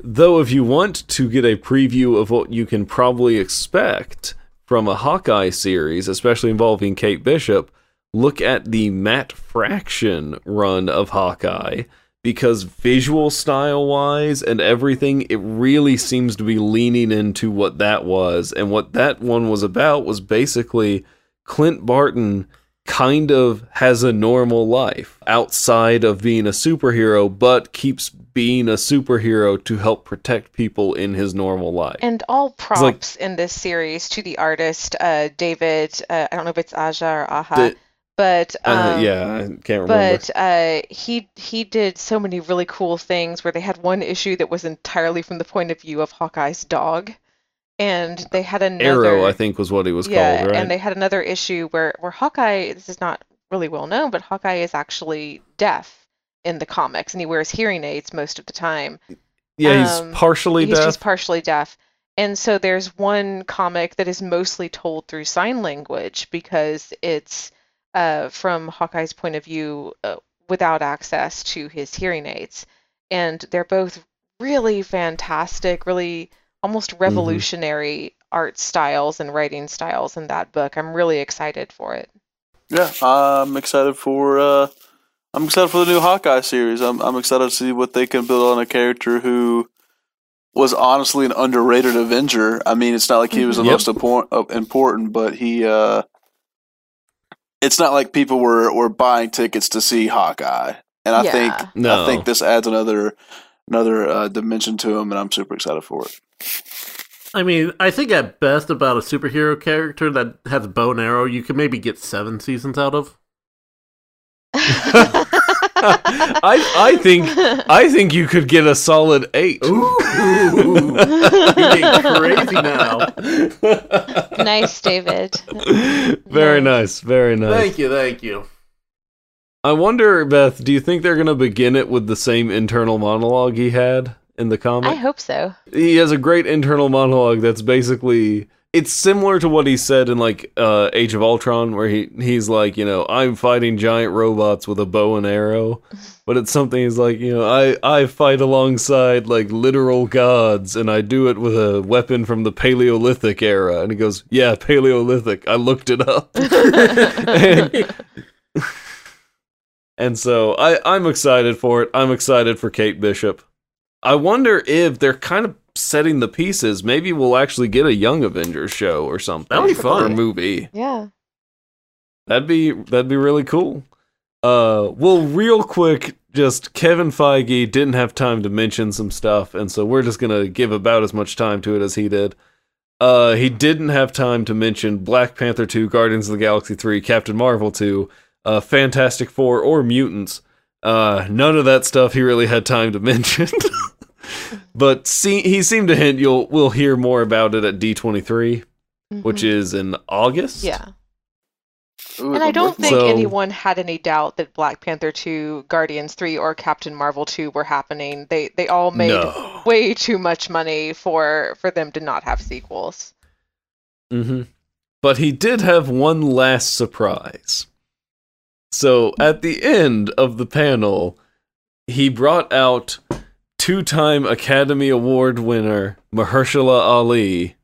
Though, if you want to get a preview of what you can probably expect from a Hawkeye series, especially involving Kate Bishop, look at the Matt Fraction run of Hawkeye because visual style wise and everything, it really seems to be leaning into what that was. And what that one was about was basically Clint Barton kind of has a normal life outside of being a superhero, but keeps being a superhero to help protect people in his normal life. And all like- props in this series to the artist, uh, David, uh, I don't know if it's Aja or Aha, The- but uh, um, yeah, I can't remember. But uh, he he did so many really cool things where they had one issue that was entirely from the point of view of Hawkeye's dog, and they had another Arrow, I think, was what he was yeah, called, right? and they had another issue where where Hawkeye this is not really well known, but Hawkeye is actually deaf in the comics, and he wears hearing aids most of the time. yeah, he's um, partially He's deaf. just partially deaf. And so there's one comic that is mostly told through sign language because it's uh, from Hawkeye's point of view uh, without access to his hearing aids. And they're both really fantastic, really almost Mm-hmm. revolutionary art styles and writing styles in that book. I'm really excited for it. Yeah, I'm excited for. Uh, I'm excited for the new Hawkeye series. I'm I'm excited to see what they can build on a character who was honestly an underrated Avenger. I mean, it's not like he was the Mhm. Yep. most impor- uh, important, but he. Uh, it's not like people were were buying tickets to see Hawkeye, and I Yeah. think No. I think this adds another another uh, dimension to him, and I'm super excited for it. I mean, I think at best about a superhero character that has bow and arrow, you could maybe get seven seasons out of. *laughs* *laughs* I I think I think you could get a solid eight. Ooh, you're getting crazy now. nice, David. very nice, very nice. Thank you, thank you. I wonder, Beth, do you think they're gonna begin it with the same internal monologue he had in the comic? I hope so. he has a great internal monologue that's basically it's similar to what he said in like uh, Age of Ultron, where he he's like, you know, I'm fighting giant robots with a bow and arrow, but it's something he's like, you know, I I fight alongside like literal gods, and I do it with a weapon from the Paleolithic era, and he goes, yeah, Paleolithic. I looked it up. *laughs* and, and so I I'm excited for it. I'm excited for Kate Bishop. I wonder if they're kind of setting the pieces. Maybe we'll actually get a Young Avengers show or something. That would be fun. Or movie. Yeah. That'd be that'd be really cool. Uh, well, real quick, just Kevin Feige didn't have time to mention some stuff, and so we're just gonna give about as much time to it as he did. Uh, he didn't have time to mention Black Panther 2, Guardians of the Galaxy 3, Captain Marvel 2, uh, Fantastic Four, or Mutants. Uh, none of that stuff he really had time to *laughs* mention. But see, he seemed to hint you'll we'll hear more about it at D23, which Mhm. is in August. yeah. Ooh, And I don't think So- anyone had any doubt that Black Panther 2, Guardians 3, or Captain Marvel 2 were happening. They they all made No. way too much money for for them to not have sequels. Mm-hmm. But he did have one last surprise. So at the end of the panel, he brought out two time Academy Award winner Mahershala Ali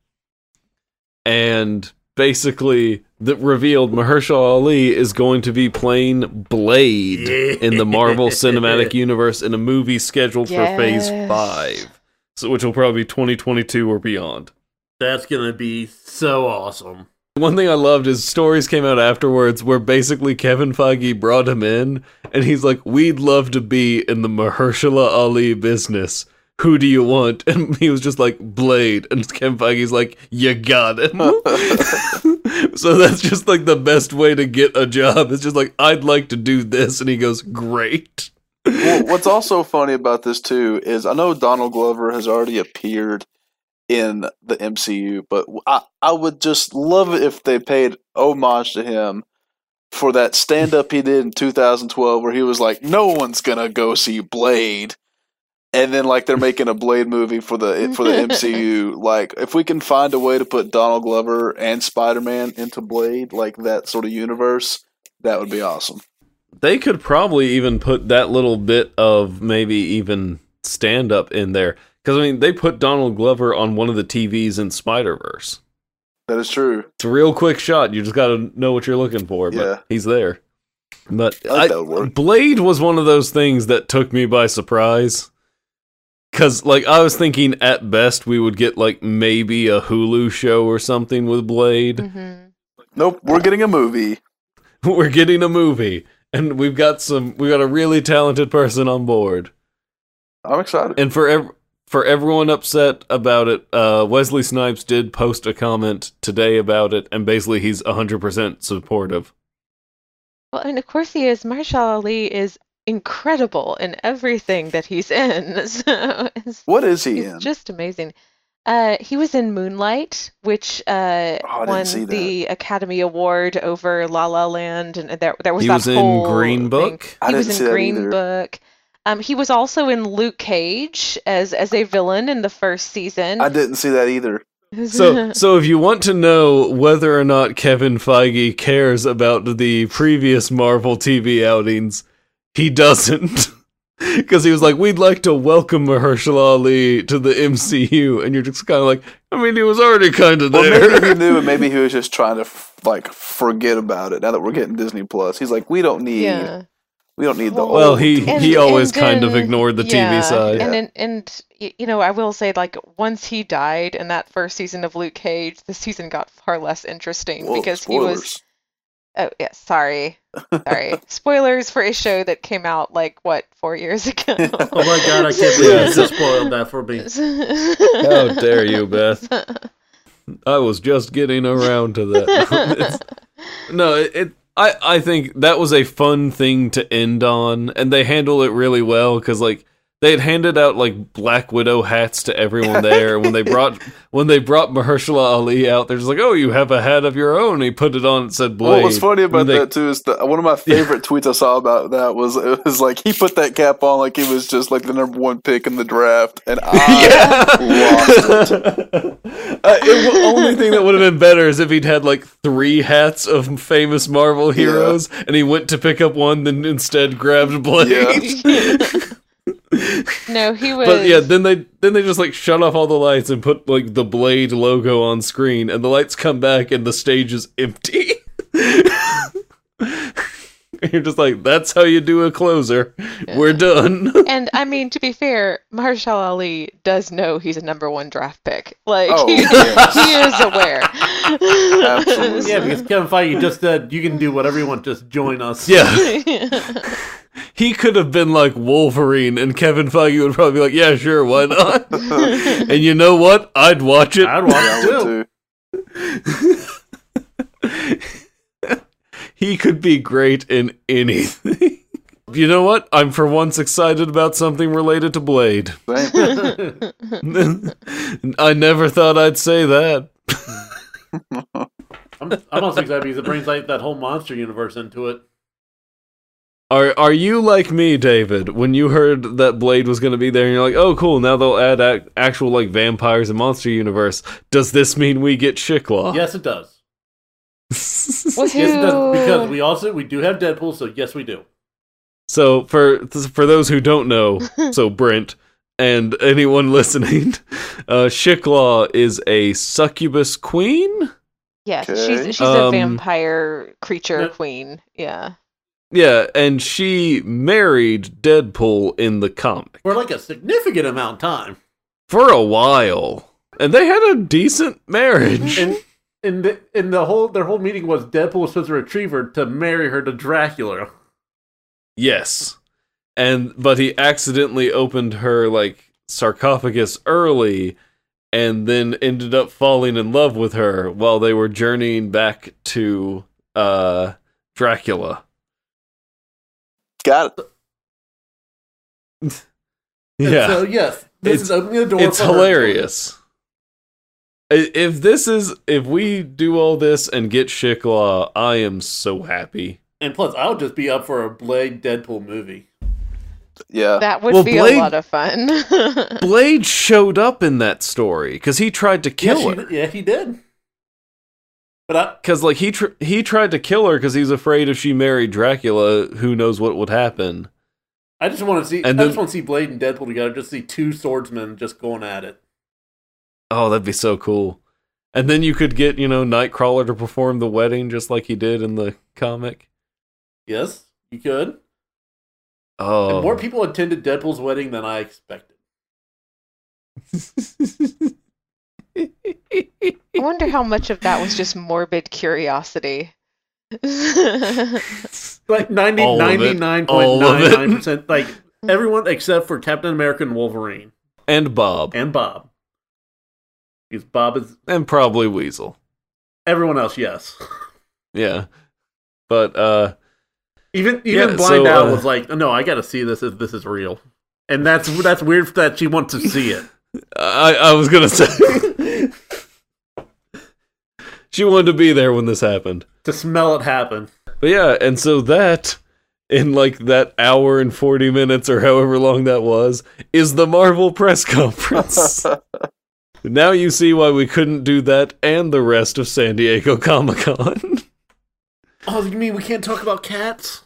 and basically that revealed Mahershala Ali is going to be playing Blade in the Marvel *laughs* Cinematic Universe in a movie scheduled for Phase 5. So which will probably be 2022 or beyond. That's gonna be so awesome. One thing I loved is stories came out afterwards where basically Kevin Feige brought him in and he's like, We'd love to be in the Mahershala Ali business. Who do you want? *laughs* And he was just like, Blade. And Kevin Feige's like, You got it. *laughs* so that's just like the best way to get a job. It's just like, I'd like to do this. And he goes, Great. well, what's also funny about this too is I know Donald Glover has already appeared in the MCU, but I I would just love it if they paid homage to him for that stand up he did in 2012 where he was like, "No one's gonna go see Blade." and then like they're making a Blade movie for the *laughs* for the MCU. like if we can find a way to put Donald Glover and Spider Man into Blade, like that sort of universe, that would be awesome. They could probably even put that little bit of maybe even stand up in there. Because, I mean, they put Donald Glover on one of the TVs in Spider Verse. That is true. It's a real quick shot. You just got to know what you're looking for. But Yeah. he's there. But I I- work. Blade was one of those things that took me by surprise. Because, like, I was thinking at best we would get, like, maybe a Hulu show or something with Blade. hmm Nope, we're getting a movie. *laughs* We're getting a movie. And we've got some, we got a really talented person on board. I'm excited. And for ev- for everyone upset about it, uh, Wesley Snipes did post a comment today about it, and basically he's 100% supportive. Well, I mean, of course he is. Mahershala Ali is incredible in everything that he's *laughs* in. So it's, What is he he's in? just amazing. Uh, he was in Moonlight, which uh, Oh, won the Academy Award over La La Land, and there there was he that was in whole Green thing. Book. I He was didn't see in that Green either. Book. Um, he was also in Luke Cage as as a villain in the first season. I didn't see that either. So, *laughs* so if you want to know whether or not Kevin Feige cares about the previous Marvel TV outings, he doesn't. *laughs* Because he was like, we'd like to welcome Mahershala Ali to the MCU, and you're just kind of like, I mean, he was already kind of Well, there. maybe he knew, and maybe he was *laughs* just trying to f- like forget about it. Now that we're getting Disney Plus, he's like, we don't need, yeah. We don't need the. Well, Well, he And- he always and kind of ignored the yeah, TV side. And and, and you know, I will say like once he died in that first season of Luke Cage, the season got far less interesting Whoa, because he was oh yeah, sorry. Sorry. *laughs* Spoilers for a show that came out like what, 4 years ago. *laughs* Oh my god, I can't believe you just spoiled that for me. *laughs* How dare you, Beth? I was just getting around to that. No, it, it. I I think that was a fun thing to end on, and they handle it really well because like they had handed out like Black Widow hats to everyone there. when they brought *laughs* when they brought Mahershala Ali out, they're just like, "Oh, you have a hat of your own." He put it on. It said Blade. What was funny about they- that too is that one of my favorite tweets I saw about that was it was like he put that cap on like he was just like the number one pick in the draft, and *laughs* I lost it. *laughs* Uh, it, the only thing that would have been better is if he'd had like three hats of famous Marvel heroes, and he went to pick up one, then instead grabbed Blade. *laughs* no, he was But yeah, then they then they just like shut off all the lights and put like the Blade logo on screen, and the lights come back and the stage is empty. *laughs* You're just like, that's how you do a closer. We're done. *laughs* And I mean, to be fair, Mahershala Ali does know he's a number one draft pick. Like Oh, he, yes. he is aware. Absolutely. Yeah, because Kevin Feige just said you can do whatever you want, just join us. yeah. He could have been like Wolverine, and Kevin Feige would probably be like, "Yeah, sure, why not?" *laughs* and you know what? I'd watch it. I'd watch it too. too. *laughs* He could be great in anything. *laughs* you know what? I'm for once excited about something related to Blade. I never thought I'd say that. I'm, I'm also excited because it brings like that whole monster universe into it. Are are you like me, David? When you heard that Blade was going to be there, and you're like, "Oh, cool! Now they'll add ac- actual like vampires and monster universe." Does this mean we get Shiklah? Yes, it does. *laughs* Yes, it does because we also we do have Deadpool, so yes, we do. So for for those who don't know, *laughs* so Brent and anyone listening, *laughs* uh, Shiklah is a succubus queen. Yes, Okay. she's she's a Um, vampire creature Yeah. queen. Yeah. Yeah, and she married Deadpool in the comic For like a significant amount of time. for a while, and they had a decent marriage. And in the in the whole their whole meeting was Deadpool was supposed to retrieve her to marry her to Dracula. Yes. And but he accidentally opened her like sarcophagus early and then ended up falling in love with her while they were journeying back to uh Dracula. Got it. *laughs* Yeah. So yes, this It's- is opening the door. it's for hilarious. If this is if we do all this and get Shiklah, I am so happy. And plus, I'll just be up for a Blade Deadpool movie. Yeah. That would Well, be Blade- a lot of fun. *laughs* Blade showed up in that story because he tried to kill yeah, her. she- yeah, he did. But Because like he tr- he tried to kill her because he's afraid if she married Dracula, who knows what would happen. I just want to see. And I then- just want to see Blade and Deadpool together. Just see two swordsmen just going at it. Oh, that'd be so cool. And then you could get you know Nightcrawler to perform the wedding just like he did in the comic. Yes, you could. Oh, And more people attended Deadpool's wedding than I expected. *laughs* *laughs* I wonder how much of that was just morbid curiosity. *laughs* Like 90, All of it. 99.99%. Like everyone except for Captain America and Wolverine and Bob and Bob. Because Bob is. and probably Weasel. Everyone else, yes. *laughs* Yeah, but uh, Even even Yeah, Blind so, Owl uh, was like, no, I got to see this if this is real. And that's that's weird that she wants to see it. I I was gonna say she wanted to be there when this happened. to smell it happen. But yeah, and so that in like that hour and 40 minutes or however long that was is the Marvel press *laughs* conference. *laughs* now you see why we couldn't do that and the rest of San Diego Comic-Con. *laughs* Oh, you mean we can't talk about cats?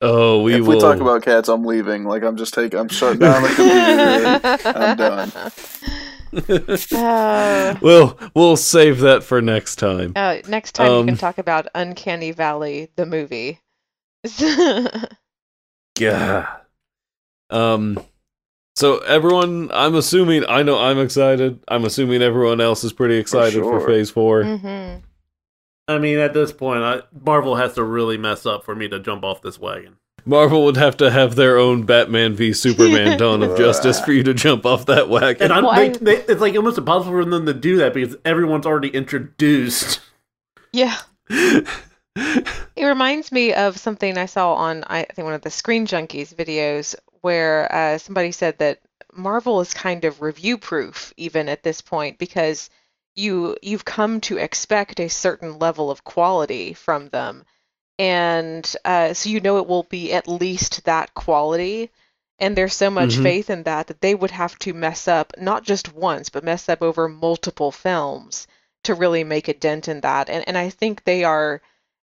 oh, we will. if will we talk about cats, I'm leaving. Like I'm just taking. I'm shutting down the computer. I'm done. Uh, *laughs* Well, we'll save that for next time. uh, next time you Um, can talk about Uncanny Valley, the movie. *laughs* Yeah. Um so everyone I'm assuming I know I'm excited. I'm assuming everyone else is pretty excited for, sure. phase 4. hmm I mean, at this point, I, Marvel has to really mess up for me to jump off this wagon. Marvel would have to have their own Batman v Superman *laughs* Dawn of Justice for you to jump off that wagon. And I'm, Why- they, they, it's like almost impossible for them to do that because everyone's already introduced. Yeah. *laughs* It reminds me of something I saw on I think one of the Screen Junkies videos where uh, somebody said that Marvel is kind of review proof even at this point because you you've come to expect a certain level of quality from them and uh, so you know it will be at least that quality and there's so much Mhm. faith in that that they would have to mess up not just once but mess up over multiple films to really make a dent in that and and I think they are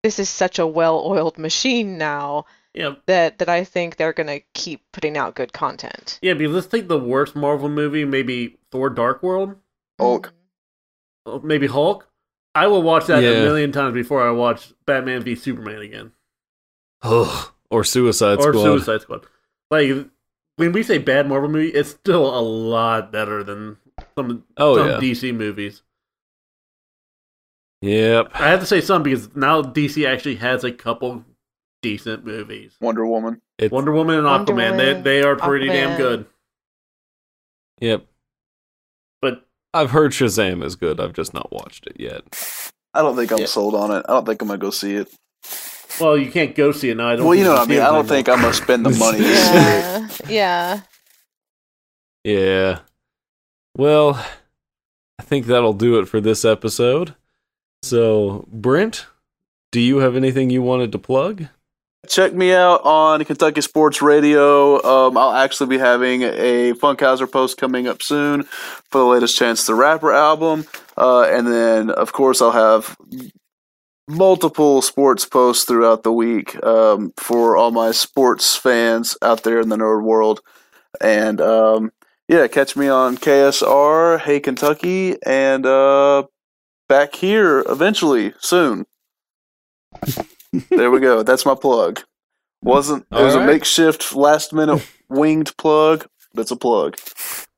this is such a well-oiled machine now Yeah, that that I think they're going to keep putting out good content. yeah. Because let's take the worst Marvel movie, maybe Thor: Dark World, Hulk. Oh, maybe Hulk. I will watch that Yeah. a million times before I watch Batman v Superman again Ugh. or Suicide or Squad. Or Suicide Squad. Like when we say bad Marvel movie, it's still a lot better than some Oh some yeah. DC movies. Yep. I have to say some because now DC actually has a couple decent movies. Wonder Woman. It's, Wonder Woman and Wonder Aquaman, Woman, they they are pretty damn good. Yep. But I've heard Shazam is good. I've just not watched it yet. I don't think I'm Yeah. sold on it. I don't think I'm gonna go see it. well, you can't go see it now. I don't Well, you know what I mean. I don't think. I'm gonna spend the *laughs* money to see it. Yeah. Yeah. Yeah. Well, I think that'll do it for this episode. So, Brent, do you have anything you wanted to plug? Check me out on Kentucky Sports Radio. Um, I'll actually be having a Funkhauser post coming up soon for the latest Chance the Rapper album. Uh, and then, of course, I'll have multiple sports posts throughout the week um, for all my sports fans out there in the nerd world. And um, yeah, catch me on KSR, Hey Kentucky, and uh, back here eventually soon. There we go. That's my plug. Wasn't it was All a makeshift last minute winged plug, That's a plug.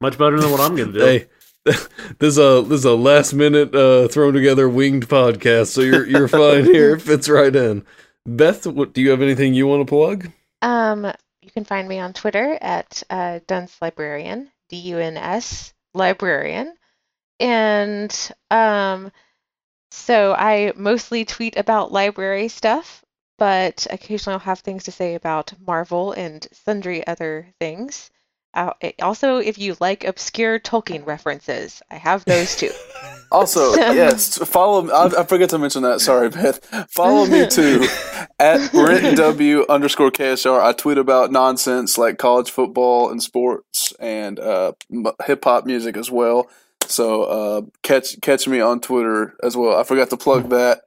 much better than what I'm gonna do. Hey, *laughs* this is a this is a last minute uh, thrown together winged podcast, so you're you're fine here. It fits right in. Beth, what, do you have anything you want to plug? Um, you can find me on Twitter at uh, Duns Librarian, D U N S Librarian, and um, so I mostly tweet about library stuff, but occasionally I'll have things to say about Marvel and sundry other things. Uh, also, if you like obscure Tolkien references, I have those too. *laughs* Also, yes, follow. I, I forgot to mention that. Sorry, Beth. Follow me too *laughs* at Brent W underscore KSR. I tweet about nonsense like college football and sports and uh, hip hop music as well. So uh, catch catch me on Twitter as well. I forgot to plug that.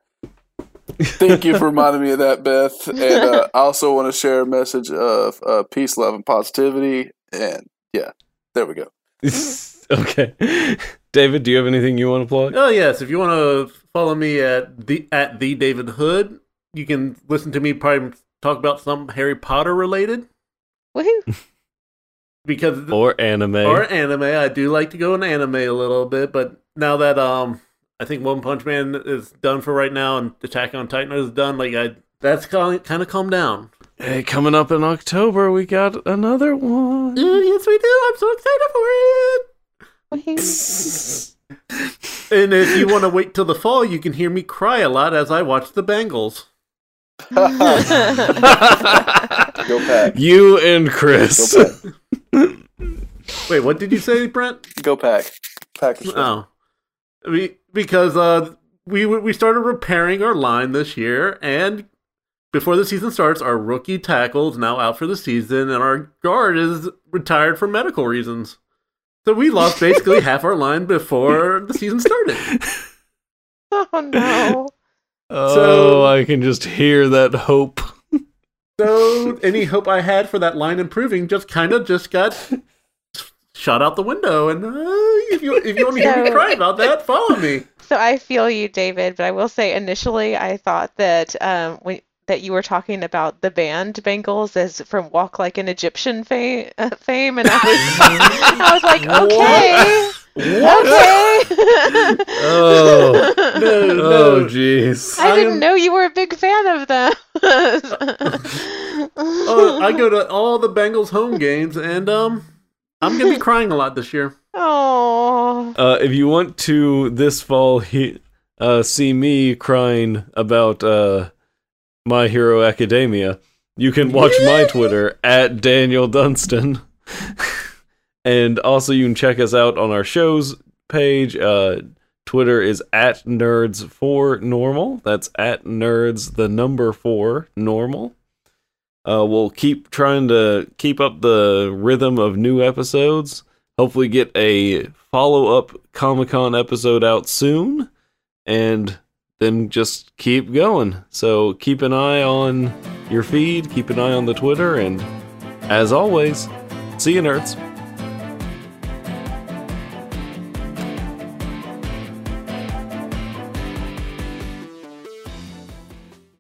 Thank you for reminding me of that, Beth. And uh, I also want to share a message of uh, peace, love, and positivity. And yeah, there we go. *laughs* okay. David, do you have anything you want to plug? Oh yes, if you want to follow me at the at the David Hood, you can listen to me probably talk about some Harry Potter related Woohoo! *laughs* because Or anime. or anime. I do like to go in anime a little bit, but now that um I think One Punch Man is done for right now and Attack on Titan is done, like I that's kind of calmed down. hey, coming up in October, we got another one. Uh, yes, we do. I'm so excited for it. *laughs* And if you want to wait till the fall, you can hear me cry a lot as I watch the Bengals. *laughs* Go pack. you and Chris. Go pack. Wait, what did you say, Brent? Go pack. Pack. Oh, we, because uh, we we started repairing our line this year, and before the season starts, our rookie tackle is now out for the season, and our guard is retired for medical reasons. So we lost basically *laughs* half our line before the season started. *laughs* oh no! Oh, I can just hear that hope. So any hope I had for that line improving just kind of just got shot out the window. And uh, if you if you want to hear me cry about that, follow me. *laughs* So I feel you, David, but I will say initially I thought that um, when that you were talking about the band Bangles as from Walk Like an Egyptian fame, uh, *laughs* fame and I was, *laughs* I was like, okay, okay. *laughs* Oh. No, no. Oh, jeez. I I didn't am- know you were a big fan of them. *laughs* Oh, I go to all the Bengals home games, and um, I'm gonna be crying a lot this year. Oh, Uh, if you want to this fall he, uh, see me crying about uh, My Hero Academia, you can watch my Twitter at Daniel Dunstan. *laughs* and also, you can check us out on our shows page. Uh, Twitter is at nerds4normal. That's at nerds, the number four normal. Uh, we'll keep trying to keep up the rhythm of new episodes hopefully get a follow-up comic-con episode out soon and then just keep going so keep an eye on your feed keep an eye on the twitter and as always see you nerds